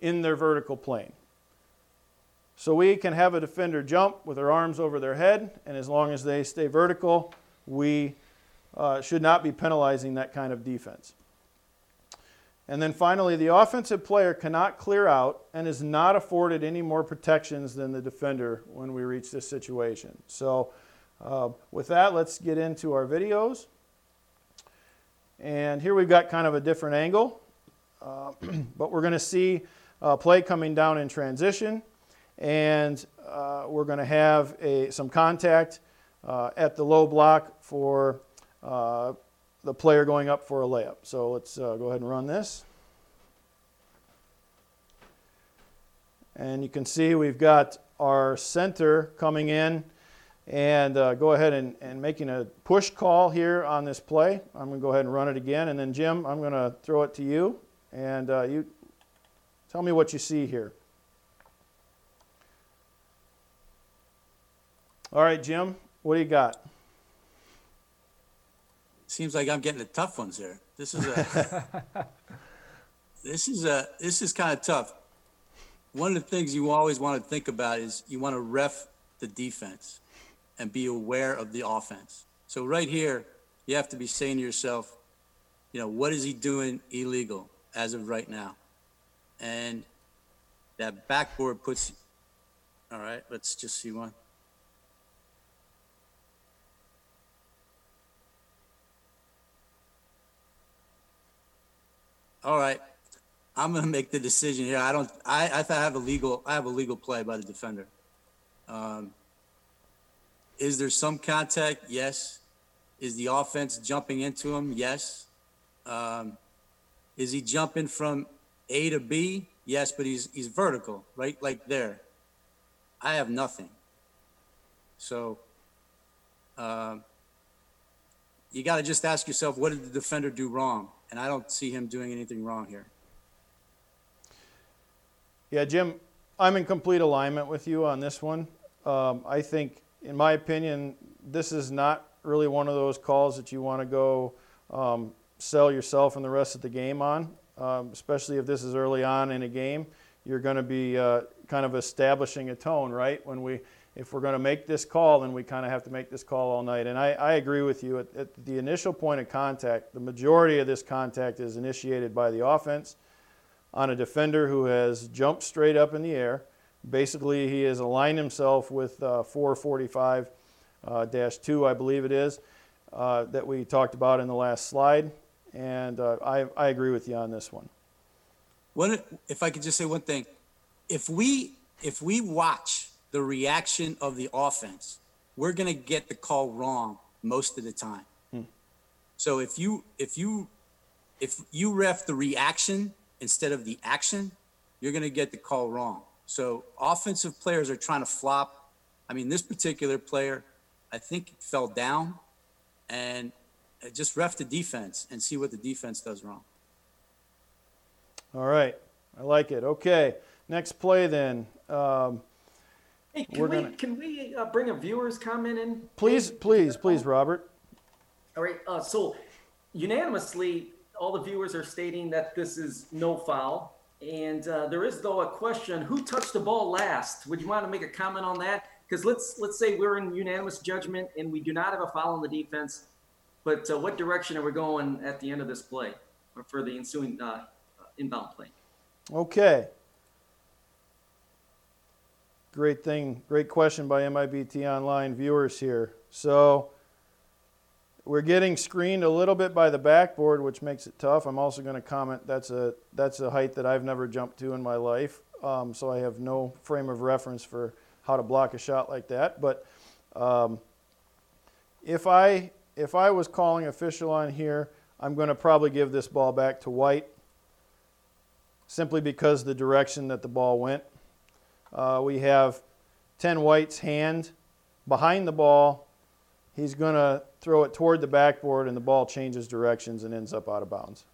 in their vertical plane. So we can have a defender jump with their arms over their head, and as long as they stay vertical, we uh, should not be penalizing that kind of defense. And then finally, the offensive player cannot clear out and is not afforded any more protections than the defender when we reach this situation. So, uh, with that, let's get into our videos. And here we've got kind of a different angle, uh, but we're going to see a play coming down in transition and uh, we're going to have a, some contact uh, at the low block for uh, the player going up for a layup. So let's uh, go ahead and run this. And you can see we've got our center coming in and uh, go ahead and, and making a push call here on this play. I'm going to go ahead and run it again. And then, Jim, I'm going to throw it to you. And uh, you tell me what you see here. All right, Jim, what do you got? Seems like I'm getting the tough ones here. This is a this is a this is kind of tough. One of the things you always want to think about is you want to ref the defense and be aware of the offense. So right here, you have to be saying to yourself, you know, what is he doing illegal as of right now? And that backboard puts all right, let's just see one. All right. I'm going to make the decision here. I don't, I, I thought I have a legal, I have a legal play by the defender. Um, is there some contact? Yes. Is the offense jumping into him? Yes. Um, is he jumping from A to B? Yes, but he's, he's vertical, right? Like there. I have nothing. So, um, you got to just ask yourself, what did the defender do wrong? And I don't see him doing anything wrong here. Yeah, Jim, I'm in complete alignment with you on this one. Um, I think, in my opinion, this is not really one of those calls that you want to go um, sell yourself and the rest of the game on, um, especially if this is early on in a game. You're going to be uh, kind of establishing a tone, right? When we if we're going to make this call, then we kind of have to make this call all night. And I, I agree with you. At, at, the initial point of contact, the majority of this contact is initiated by the offense on a defender who has jumped straight up in the air. Basically, he has aligned himself with uh, 445 uh, 2, I believe it is, uh, that we talked about in the last slide. And uh, I, I agree with you on this one. What, if I could just say one thing, if we if we watch the reaction of the offense, we're going to get the call wrong most of the time. Hmm. So if you if you if you ref the reaction instead of the action, you're going to get the call wrong. So offensive players are trying to flop. I mean, this particular player, I think fell down, and just ref the defense and see what the defense does wrong. All right. I like it. Okay. Next play then. Um, Hey, can We're we, gonna- can we uh, bring a viewer's comment in? please, please, please, Robert. All right, uh, so unanimously, all the viewers are stating that this is no foul. And uh, there is though a question, who touched the ball last? Would you want to make a comment on that? Because let's, let's say we're in unanimous judgment and we do not have a foul on the defense. But uh, what direction are we going at the end of this play or for the ensuing uh, inbound play? Okay. Great thing, great question by MIBT Online viewers here. So we're getting screened a little bit by the backboard, which makes it tough. I'm also going to comment that's a that's a height that I've never jumped to in my life, um, so I have no frame of reference for how to block a shot like that. But um, if I if I was calling official on here, I'm going to probably give this ball back to White simply because the direction that the ball went. Uh, we have 10 White's hand behind the ball. He's going to throw it toward the backboard, and the ball changes directions and ends up out of bounds.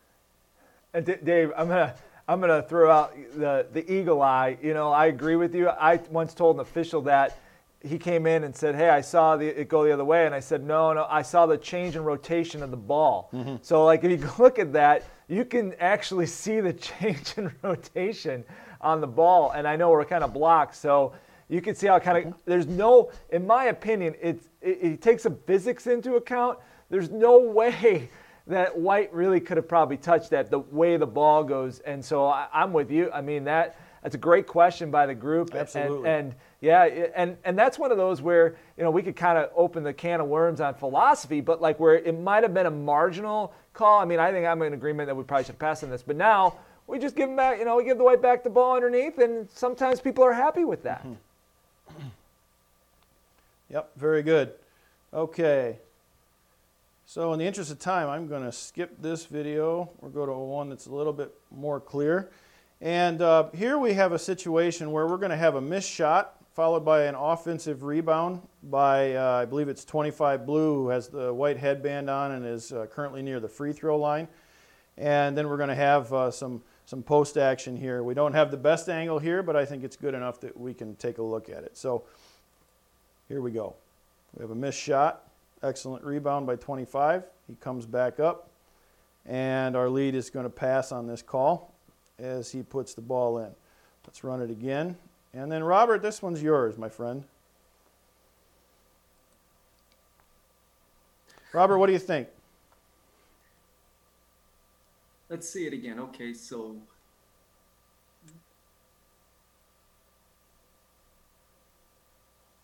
And D- Dave, I'm gonna I'm gonna throw out the the eagle eye. You know, I agree with you. I once told an official that he came in and said, "Hey, I saw the, it go the other way," and I said, "No, no, I saw the change in rotation of the ball." So, like, if you look at that, you can actually see the change in rotation on the ball, and I know we're kind of blocked, so you can see how kind of there's no, in my opinion, it's it, it takes some physics into account. There's no way that White really could have probably touched that the way the ball goes. And so I, I'm with you. I mean that that's a great question by the group. Absolutely. And, and yeah, and and that's one of those where you know we could kind of open the can of worms on philosophy, but like where it might have been a marginal call. I mean, I think I'm in agreement that we probably should pass on this, but now we just give them back. You know, we give the White back the ball underneath, and sometimes people are happy with that. Yep, very good. Okay. So in the interest of time, I'm going to skip this video. We'll go to one that's a little bit more clear. And uh, here we have a situation where we're going to have a missed shot followed by an offensive rebound by, uh, I believe it's 25 Blue, who has the white headband on and is uh, currently near the free throw line. And then we're going to have uh, some, some post action here. We don't have the best angle here, but I think it's good enough that we can take a look at it. So here we go. We have a missed shot. Excellent rebound by 25. He comes back up. And our lead is going to pass on this call as he puts the ball in. Let's run it again. And then, Robert, this one's yours, my friend. Robert, what do you think? Let's see it again. Okay, so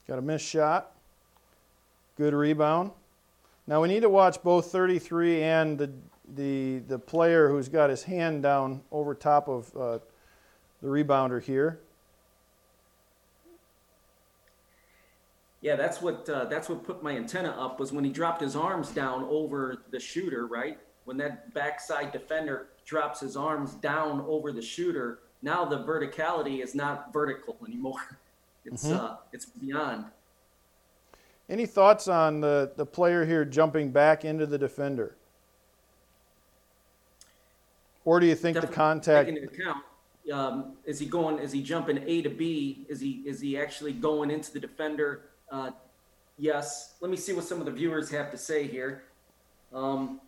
Got a missed shot. Good rebound. Now we need to watch both 33 and the the the player who's got his hand down over top of uh, the rebounder here. Yeah, that's what uh, that's what put my antenna up was when he dropped his arms down over the shooter, right? When that backside defender drops his arms down over the shooter, now the verticality is not vertical anymore. It's uh, it's beyond. Any thoughts on the, the player here jumping back into the defender? Or do you think the contact? Taking into account, um, is he going? Is he jumping A to B? Is he is he actually going into the defender? Uh, yes. Let me see what some of the viewers have to say here. Um,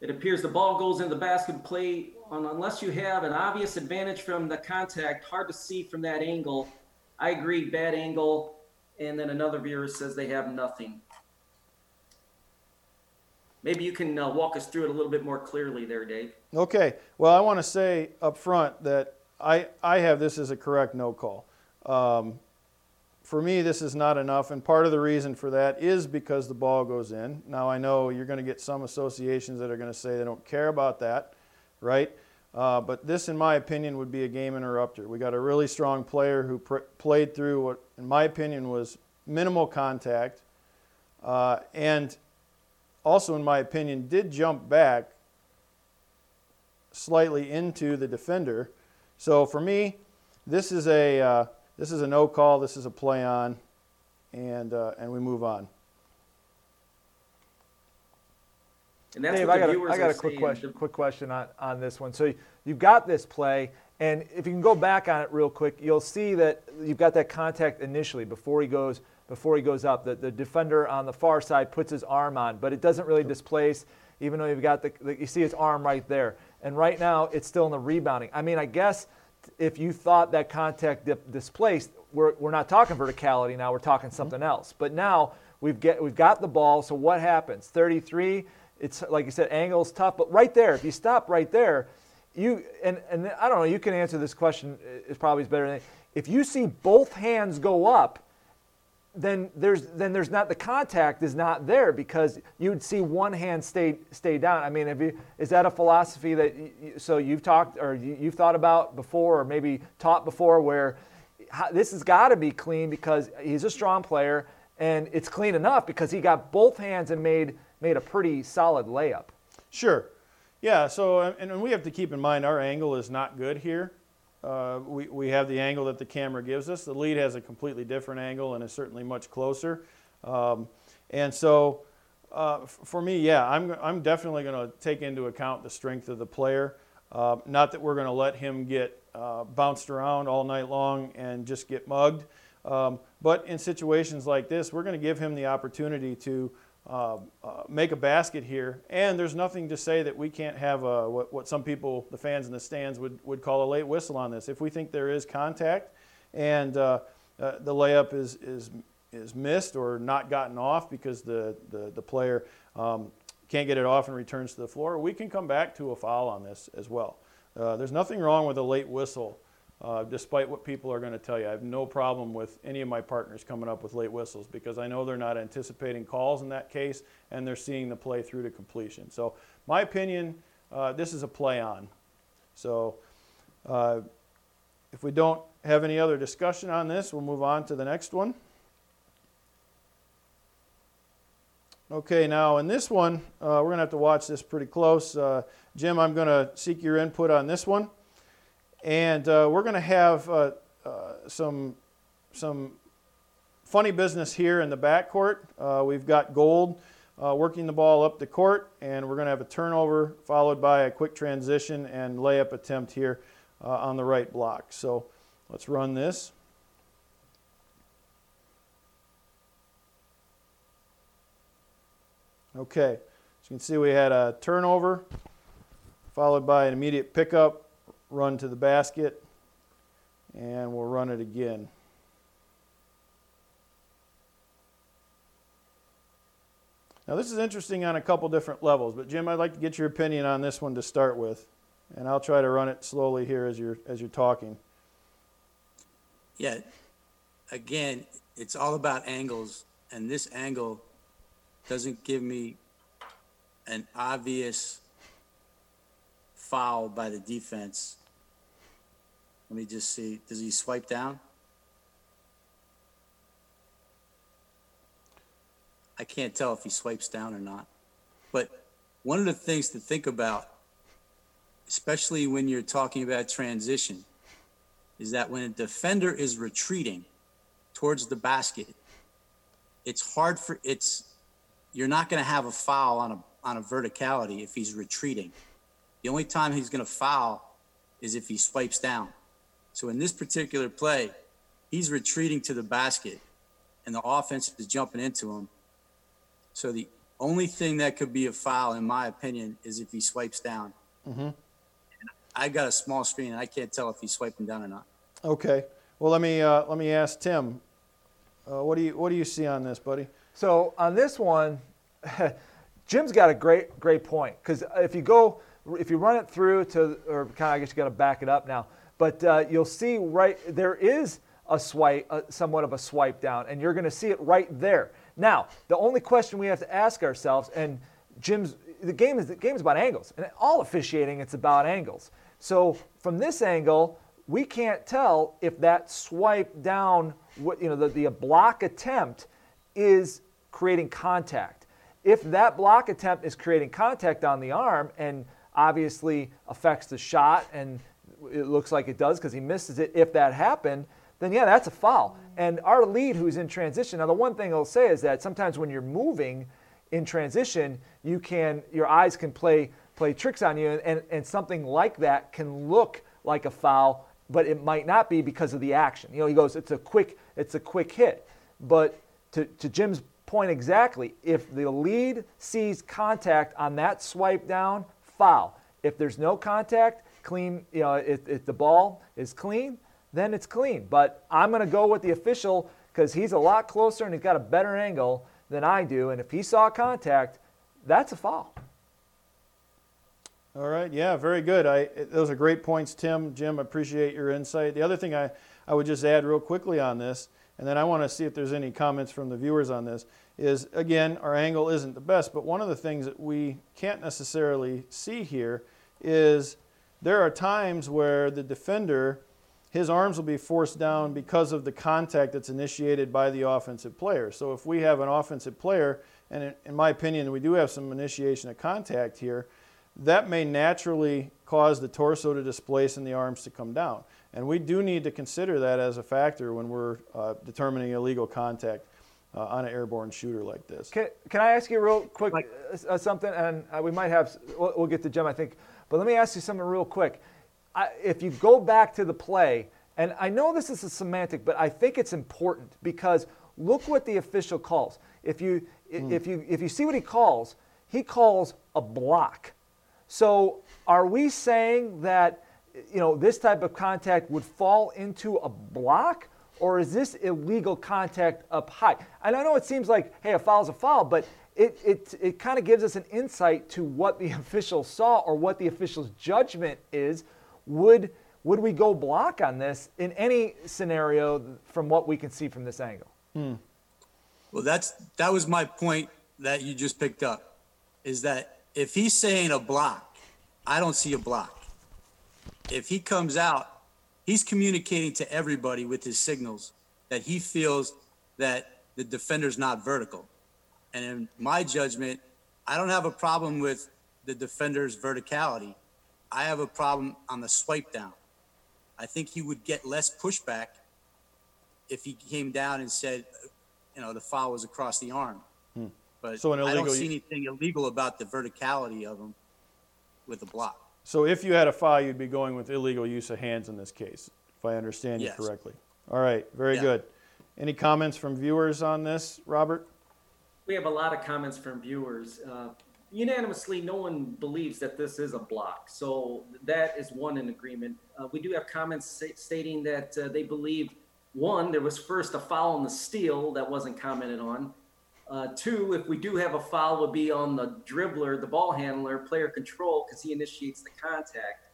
it appears the ball goes in the basket play unless you have an obvious advantage from the contact. Hard to see from that angle. I agree, bad angle. And then another viewer says they have nothing. Maybe you can uh, walk us through it a little bit more clearly there, Dave. Okay. Well, I want to say up front that I, I have this as a correct no call. Um, for me, this is not enough, and part of the reason for that is because the ball goes in. Now, I know you're going to get some associations that are going to say they don't care about that, right? Uh, but this, in my opinion, would be a game interrupter. We got a really strong player who pr- played through what, in my opinion, was minimal contact, uh, and also, in my opinion, did jump back slightly into the defender. So for me, this is a uh, this is a no call. This is a play on, and uh, and we move on. And that's Dave, what I the got, a, viewers I got are a quick question. The- Quick question on, on this one. So you've got this play, and if you can go back on it real quick, you'll see that you've got that contact initially before he goes before he goes up. The, the defender on the far side puts his arm on, but it doesn't really displace, even though you've got the, the you see his arm right there. And right now, it's still in the rebounding. I mean, I guess if you thought that contact dip, displaced, we're, we're not talking verticality now. We're talking mm-hmm. something else. But now we've get we've got the ball. So what happens? 33. It's like you said, angle's tough. But right there, if you stop right there, you and and I don't know. You can answer this question. Is probably better than if you see both hands go up then there's then there's not the contact is not there because you'd see one hand stay stay down. I mean, have you, is that a philosophy that you, so you've talked or you, you've thought about before or maybe taught before where how, this has got to be clean because he's a strong player and it's clean enough because he got both hands and made made a pretty solid layup. Sure. Yeah, so, and, and we have to keep in mind our angle is not good here. Uh, we, we have the angle that the camera gives us. The lead has a completely different angle and is certainly much closer. Um, and so, uh, for me, yeah, I'm, I'm definitely going to take into account the strength of the player. Uh, not that we're going to let him get uh, bounced around all night long and just get mugged. Um, but in situations like this, we're going to give him the opportunity to uh, uh, make a basket here. And there's nothing to say that we can't have a, what, what some people, the fans in the stands, would, would call a late whistle on this. If we think there is contact and uh, uh, the layup is, is, is missed or not gotten off because the, the, the player um, can't get it off and returns to the floor, we can come back to a foul on this as well. Uh, there's nothing wrong with a late whistle uh, despite what people are going to tell you. I have no problem with any of my partners coming up with late whistles because I know they're not anticipating calls in that case and they're seeing the play through to completion. So, my opinion, uh, this is a play on. So, uh, if we don't have any other discussion on this, we'll move on to the next one. Okay, now in this one, uh, we're going to have to watch this pretty close. Uh, Jim, I'm going to seek your input on this one. And uh, we're going to have uh, uh, some, some funny business here in the backcourt. Uh, we've got Gold uh, working the ball up the court, and we're going to have a turnover followed by a quick transition and layup attempt here uh, on the right block. So let's run this. Okay, as you can see, we had a turnover followed by an immediate pickup run to the basket, and we'll run it again. Now, this is interesting on a couple different levels, but Jim, I'd like to get your opinion on this one to start with, and I'll try to run it slowly here as you're as you're talking. Yeah, again, it's all about angles, and this angle doesn't give me an obvious foul by the defense. Let me just see. Does he swipe down? I can't tell if he swipes down or not. But one of the things to think about, especially when you're talking about transition, is that when a defender is retreating towards the basket, it's hard for it's you're not going to have a foul on a on a verticality if he's retreating. The only time he's going to foul is if he swipes down. So in this particular play, he's retreating to the basket and the offense is jumping into him. So the only thing that could be a foul, in my opinion, is if he swipes down. Mm-hmm. I got a small screen and I can't tell if he's swiping down or not. Okay. Well, let me uh, let me ask Tim. Uh, what do you what do you see on this, buddy? So on this one, Jim's got a great great point because if you go if you run it through to or kind of I guess you got to back it up now, but uh, you'll see right there is a swipe, uh, somewhat of a swipe down, and you're going to see it right there. Now the only question we have to ask ourselves, and Jim's the game is the game is about angles, and all officiating it's about angles. So from this angle, we can't tell if that swipe down, what you know, the, the block attempt is creating contact. if that block attempt is creating contact on the arm and obviously affects the shot, and it looks like it does because he misses it, if that happened, then yeah, that's a foul. And our lead, who's in transition, now the one thing I'll say is that sometimes when you're moving in transition, you can your eyes can play play tricks on you, and, and, and something like that can look like a foul, but it might not be because of the action. You know, he goes, it's a quick it's a quick hit, but to, to Jim's point exactly, if the lead sees contact on that swipe down, foul. If there's no contact, clean, you know, if, if the ball is clean, then it's clean. But I'm going to go with the official because he's a lot closer and he's got a better angle than I do. And if he saw contact, that's a foul. All right, yeah, very good. I, those are great points, Tim. Jim, appreciate your insight. The other thing I, I would just add real quickly on this, and then I want to see if there's any comments from the viewers on this, is again, our angle isn't the best, but one of the things that we can't necessarily see here is there are times where the defender his arms will be forced down because of the contact that's initiated by the offensive player. So if we have an offensive player, and in my opinion, we do have some initiation of contact here, that may naturally cause the torso to displace and the arms to come down. And we do need to consider that as a factor when we're uh, determining illegal contact uh, on an airborne shooter like this. Can, can I ask you real quick uh, something? And uh, we might have, we'll, we'll get to Jim, I think. But let me ask you something real quick. I, if you go back to the play, and I know this is a semantic, but I think it's important because look what the official calls. If you mm. if you if you see what he calls, he calls a block. So are we saying that you know this type of contact would fall into a block? Or is this illegal contact up high? And I know it seems like, hey, a foul's a foul, but it, it, it kind of gives us an insight to what the official saw or what the official's judgment is would, would we go block on this in any scenario from what we can see from this angle? Hmm. Well, that's that was my point that you just picked up. Is that if he's saying a block, I don't see a block. If he comes out, he's communicating to everybody with his signals that he feels that the defender's not vertical. And in my judgment, I don't have a problem with the defender's verticality. I have a problem on the swipe down. I think he would get less pushback if he came down and said, you know, the foul was across the arm. Hmm. But so an illegal, I don't see anything illegal about the verticality of him with the block. So if you had a foul, you'd be going with illegal use of hands in this case, if I understand yes. you correctly. All right, very yeah. good. Any comments from viewers on this, Robert? We have a lot of comments from viewers. Uh, unanimously, no one believes that this is a block. So that is one in agreement. Uh, we do have comments stating that uh, they believe one, there was first a foul on the steal that wasn't commented on. Uh, two, if we do have a foul, would be on the dribbler, the ball handler, player control, because he initiates the contact.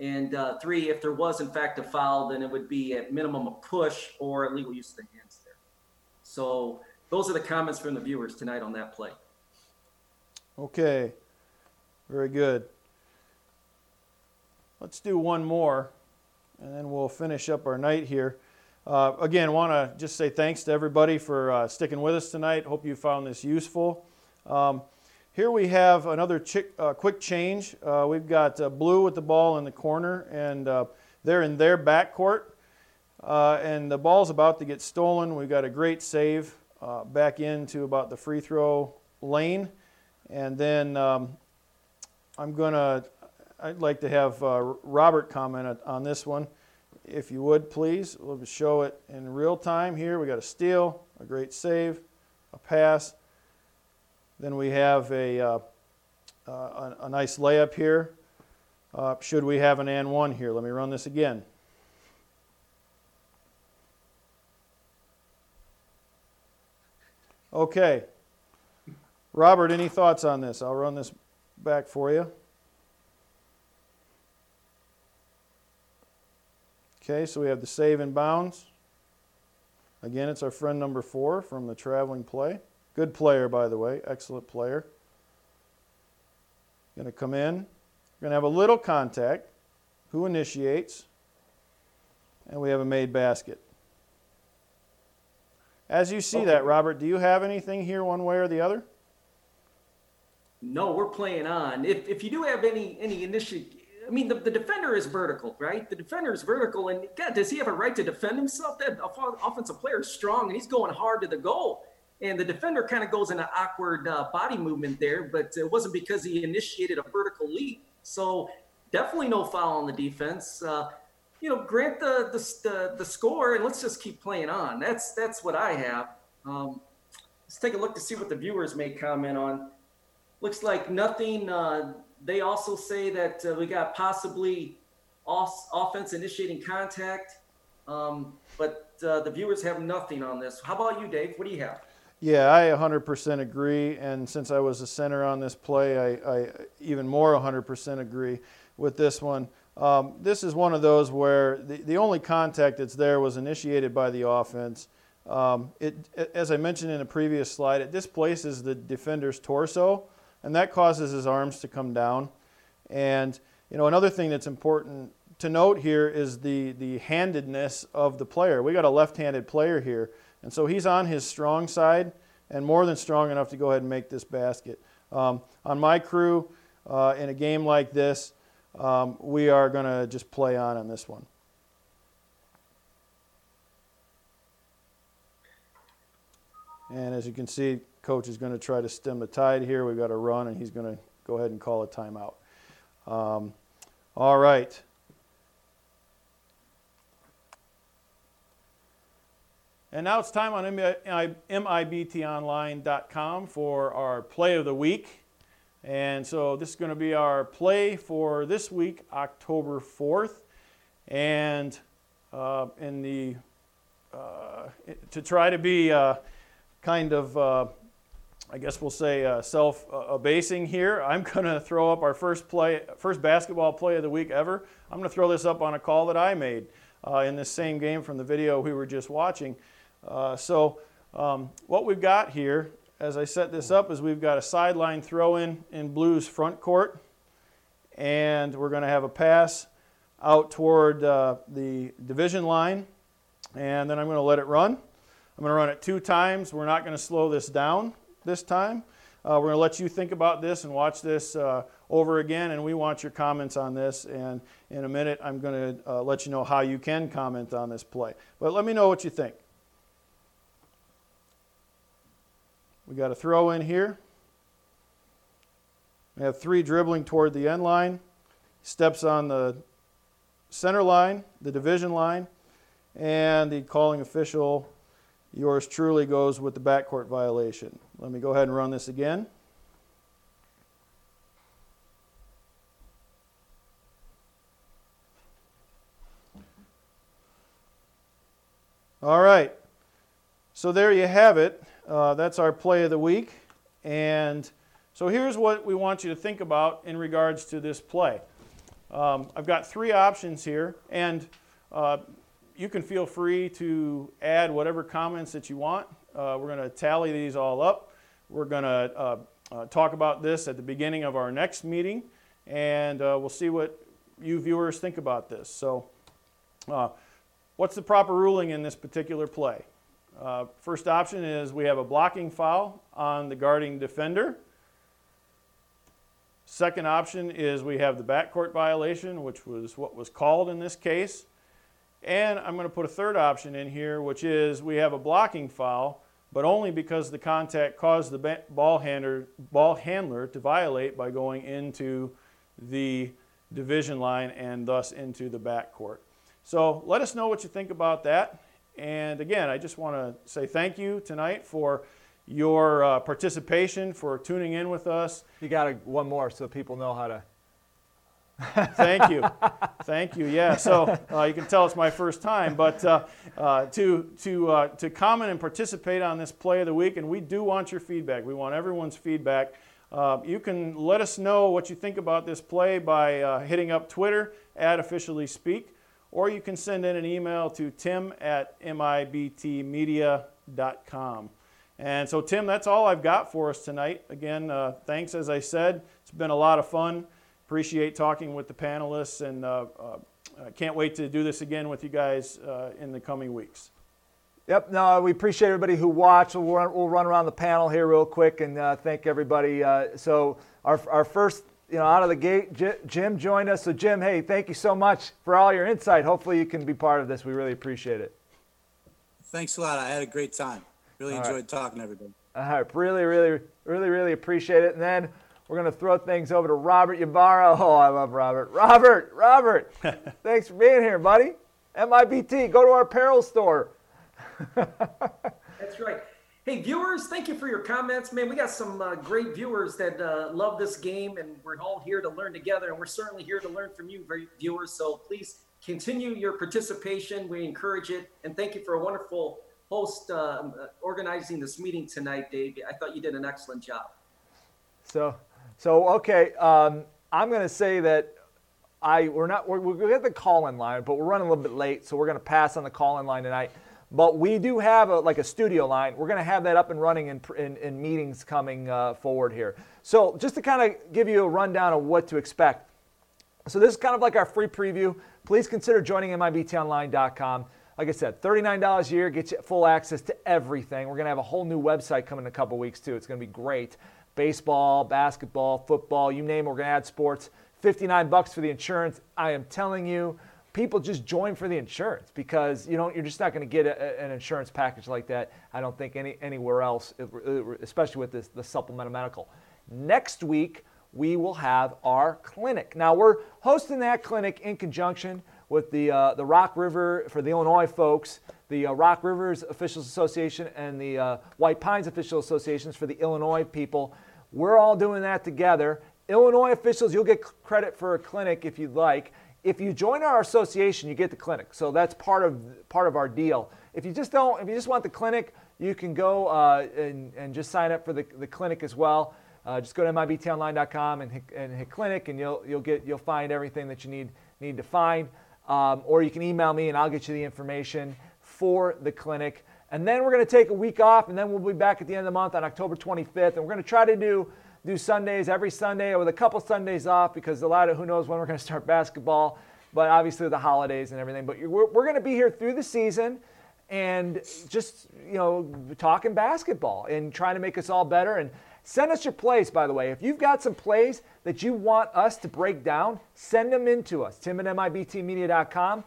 And uh, three, if there was in fact a foul, then it would be at minimum a push or illegal use of the hands there. So those are the comments from the viewers tonight on that play. Okay, very good. Let's do one more, and then we'll finish up our night here. Uh, again, want to just say thanks to everybody for uh, sticking with us tonight. Hope you found this useful. Um, here we have another uh, quick change. Uh, we've got uh, blue with the ball in the corner, and uh, they're in their backcourt. and the ball's about to get stolen. We've got a great save back into about the free throw lane. And then um, I'm going to, I'd like to have uh, Robert comment on this one. If you would, please. We'll show it in real time here. We got a steal, a great save, a pass. Then we have a, uh, uh, a, a, nice layup here. Uh, should we have an and one here? Let me run this again. Okay, Robert, any thoughts on this? I'll run this back for you. Okay, so we have the save and bounds. Again, it's our friend number four from the traveling play. Good player, by the way. Excellent player. Going to come in. Going to have a little contact. Who initiates? And we have a made basket. As you see okay. that, Robert, do you have anything here one way or the other? no, we're playing on. If, if you do have any any initiative, I mean, the, the defender is vertical, right? The defender is vertical, and God, does he have a right to defend himself? That offensive player is strong, and he's going hard to the goal. And the defender kind of goes in an awkward uh, body movement there, but it wasn't because he initiated a vertical leap. So definitely no foul on the defense. Uh, you know, grant the, the, the the score, and let's just keep playing on. That's that's what I have. Um, let's take a look to see what the viewers may comment on looks like nothing. Uh, they also say that uh, we got possibly off- offense initiating contact, um, but uh, the viewers have nothing on this. How about you, Dave? What do you have? Yeah, I 100% agree. And since I was a center on this play, I, I even more 100% agree with this one. Um, this is one of those where the, the only contact that's there was initiated by the offense. Um, it, as I mentioned in a previous slide, it displaces the defender's torso and that causes his arms to come down. And you know, another thing that's important to note here is the the handedness of the player. We got a left-handed player here, and so he's on his strong side and more than strong enough to go ahead and make this basket. Um, on my crew, uh, in a game like this, um, we are going to just play on on this one. And as you can see, coach is going to try to stem the tide here. We've got a run, and he's going to go ahead and call a timeout. Um, all right. And now it's time on MIBTOnline.com for our play of the week. And so this is going to be our play for this week, October 4th. And uh, in the uh, to try to be uh, kind of uh, I guess we'll say uh, self-abasing here. I'm going to throw up our first play, first basketball play of the week ever. I'm going to throw this up on a call that I made uh, in this same game from the video we were just watching. So um, what we've got here, as I set this up, is we've got a sideline throw-in in Blues front court, and we're going to have a pass out toward uh, the division line, and then I'm going to let it run. I'm going to run it two times. We're not going to slow this down this time. Uh, we're going to let you think about this and watch this uh, over again, and we want your comments on this. And in a minute, I'm going to uh, let you know how you can comment on this play. But let me know what you think. We got a throw in here. We have three dribbling toward the end line. Steps on the center line, the division line, and the calling official yours truly goes with the backcourt violation. Let me go ahead and run this again. All right. So there you have it. Uh, that's our play of the week. And so here's what we want you to think about in regards to this play. Um, I've got three options here, and uh, you can feel free to add whatever comments that you want. Uh, we're going to tally these all up. We're going to uh, uh, talk about this at the beginning of our next meeting, and uh, we'll see what you viewers think about this. So, what's the proper ruling in this particular play? Uh, first option is we have a blocking foul on the guarding defender. Second option is we have the backcourt violation, which was what was called in this case. And I'm going to put a third option in here, which is we have a blocking foul, but only because the contact caused the ball handler, ball handler to violate by going into the division line and thus into the backcourt. So let us know what you think about that. And again, I just want to say thank you tonight for your uh, participation, for tuning in with us. You got a, one more so people know how to Thank you. Thank you. Yeah, so uh, you can tell it's my first time, but uh, uh, to, to, uh, to comment and participate on this play of the week, and we do want your feedback. We want everyone's feedback. Uh, you can let us know what you think about this play by uh, hitting up Twitter at officially speak, or you can send in an email to tim at mibtmedia.com. And so, Tim, that's all I've got for us tonight. Again, thanks, as I said. It's been a lot of fun appreciate talking with the panelists and uh, uh, can't wait to do this again with you guys uh, in the coming weeks. Yep. No, we appreciate everybody who watched. We'll run, we'll run around the panel here real quick and uh, thank everybody. Uh, so our, our first, you know, out of the gate, Jim joined us. So Jim, hey, thank you so much for all your insight. Hopefully you can be part of this. We really appreciate it. Thanks a lot. I had a great time. Really all enjoyed right. talking to everybody. All right. Really, really, really, really appreciate it. And then we're going to throw things over to Robert Ybarra. Oh, I love Robert. Robert, Robert, thanks for being here, buddy. MIBT, go to our apparel store. That's right. Hey, viewers, thank you for your comments. Man, we got some uh, great viewers that uh, love this game, and we're all here to learn together. And we're certainly here to learn from you, viewers. So please continue your participation. We encourage it. And thank you for a wonderful host uh, um, uh organizing this meeting tonight, Dave. I thought you did an excellent job. So, so okay, um, I'm going to say that I we're not we're, we're at the call-in line, but we're running a little bit late, so we're going to pass on the call-in line tonight. But we do have a, like a studio line. We're going to have that up and running in, in, in meetings coming uh, forward here. So just to kind of give you a rundown of what to expect. So this is kind of like our free preview. Please consider joining MIBTOnline.com. Like I said, $39 a year gets you full access to everything. We're going to have a whole new website coming in a couple weeks too. It's going to be great. Baseball, basketball, football, you name it, we're going to add sports. 59 bucks for the insurance. I am telling you, people just join for the insurance because you know you're just not going to get a, an insurance package like that. I don't think any anywhere else, especially with this the supplemental medical. Next week we will have our clinic. Now we're hosting that clinic in conjunction with the uh, the Rock River for the Illinois folks, the uh, Rock Rivers Officials Association, and the uh, White Pines Official Associations for the Illinois people. We're all doing that together. Illinois officials, you'll get credit for a clinic if you'd like if you join our association, you get the clinic. So that's part of part of our deal. If you just don't, if you just want the clinic, you can go uh, and, and just sign up for the, the clinic as well. Uh, just go to mibtonline.com and hit, and hit clinic, and you'll you'll get you'll find everything that you need need to find. Um, or you can email me, and I'll get you the information for the clinic. And then we're going to take a week off, and then we'll be back at the end of the month on October 25th, and we're going to try to do do Sundays every Sunday with a couple Sundays off because a lot of who knows when we're going to start basketball, but obviously the holidays and everything. But we're, we're going to be here through the season and just you know talking basketball and trying to make us all better. And send us your plays by the way. If you've got some plays that you want us to break down send them in to us. Tim at mibtmedia.com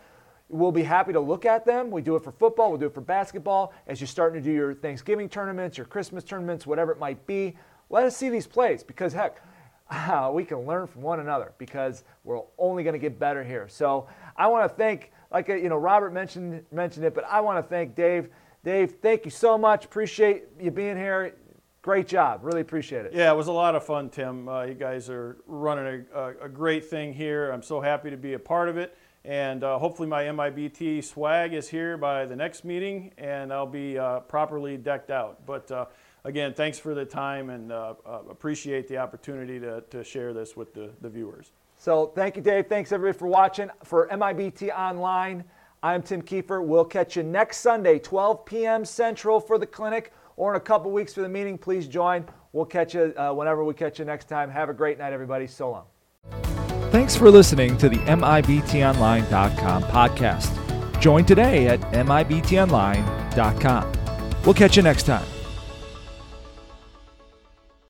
we'll be happy to look at them. We do it for football. We'll do it for basketball. As you're starting to do your thanksgiving tournaments your christmas tournaments whatever it might be let us see these plays because, heck, uh, we can learn from one another because we're only going to get better here. So I want to thank, like you know, Robert mentioned mentioned it, but I want to thank Dave. Dave, thank you so much. Appreciate you being here. Great job. Really appreciate it. Yeah, it was a lot of fun, Tim. Uh, you guys are running a, a, great thing here. I'm so happy to be a part of it. And uh, hopefully, my MIBT swag is here by the next meeting, and I'll be uh, properly decked out. But uh, again, thanks for the time and uh, uh, appreciate the opportunity to, to share this with the, the viewers. So thank you, Dave. Thanks everybody for watching. For MIBT Online, I'm Tim Kiefer. We'll catch you next Sunday, 12 p.m. Central for the clinic, or in a couple weeks for the meeting. Please join. We'll catch you uh, whenever we catch you next time. Have a great night, everybody. So long. Thanks for listening to the MIBTOnline.com podcast. Join today at MIBTOnline.com. We'll catch you next time.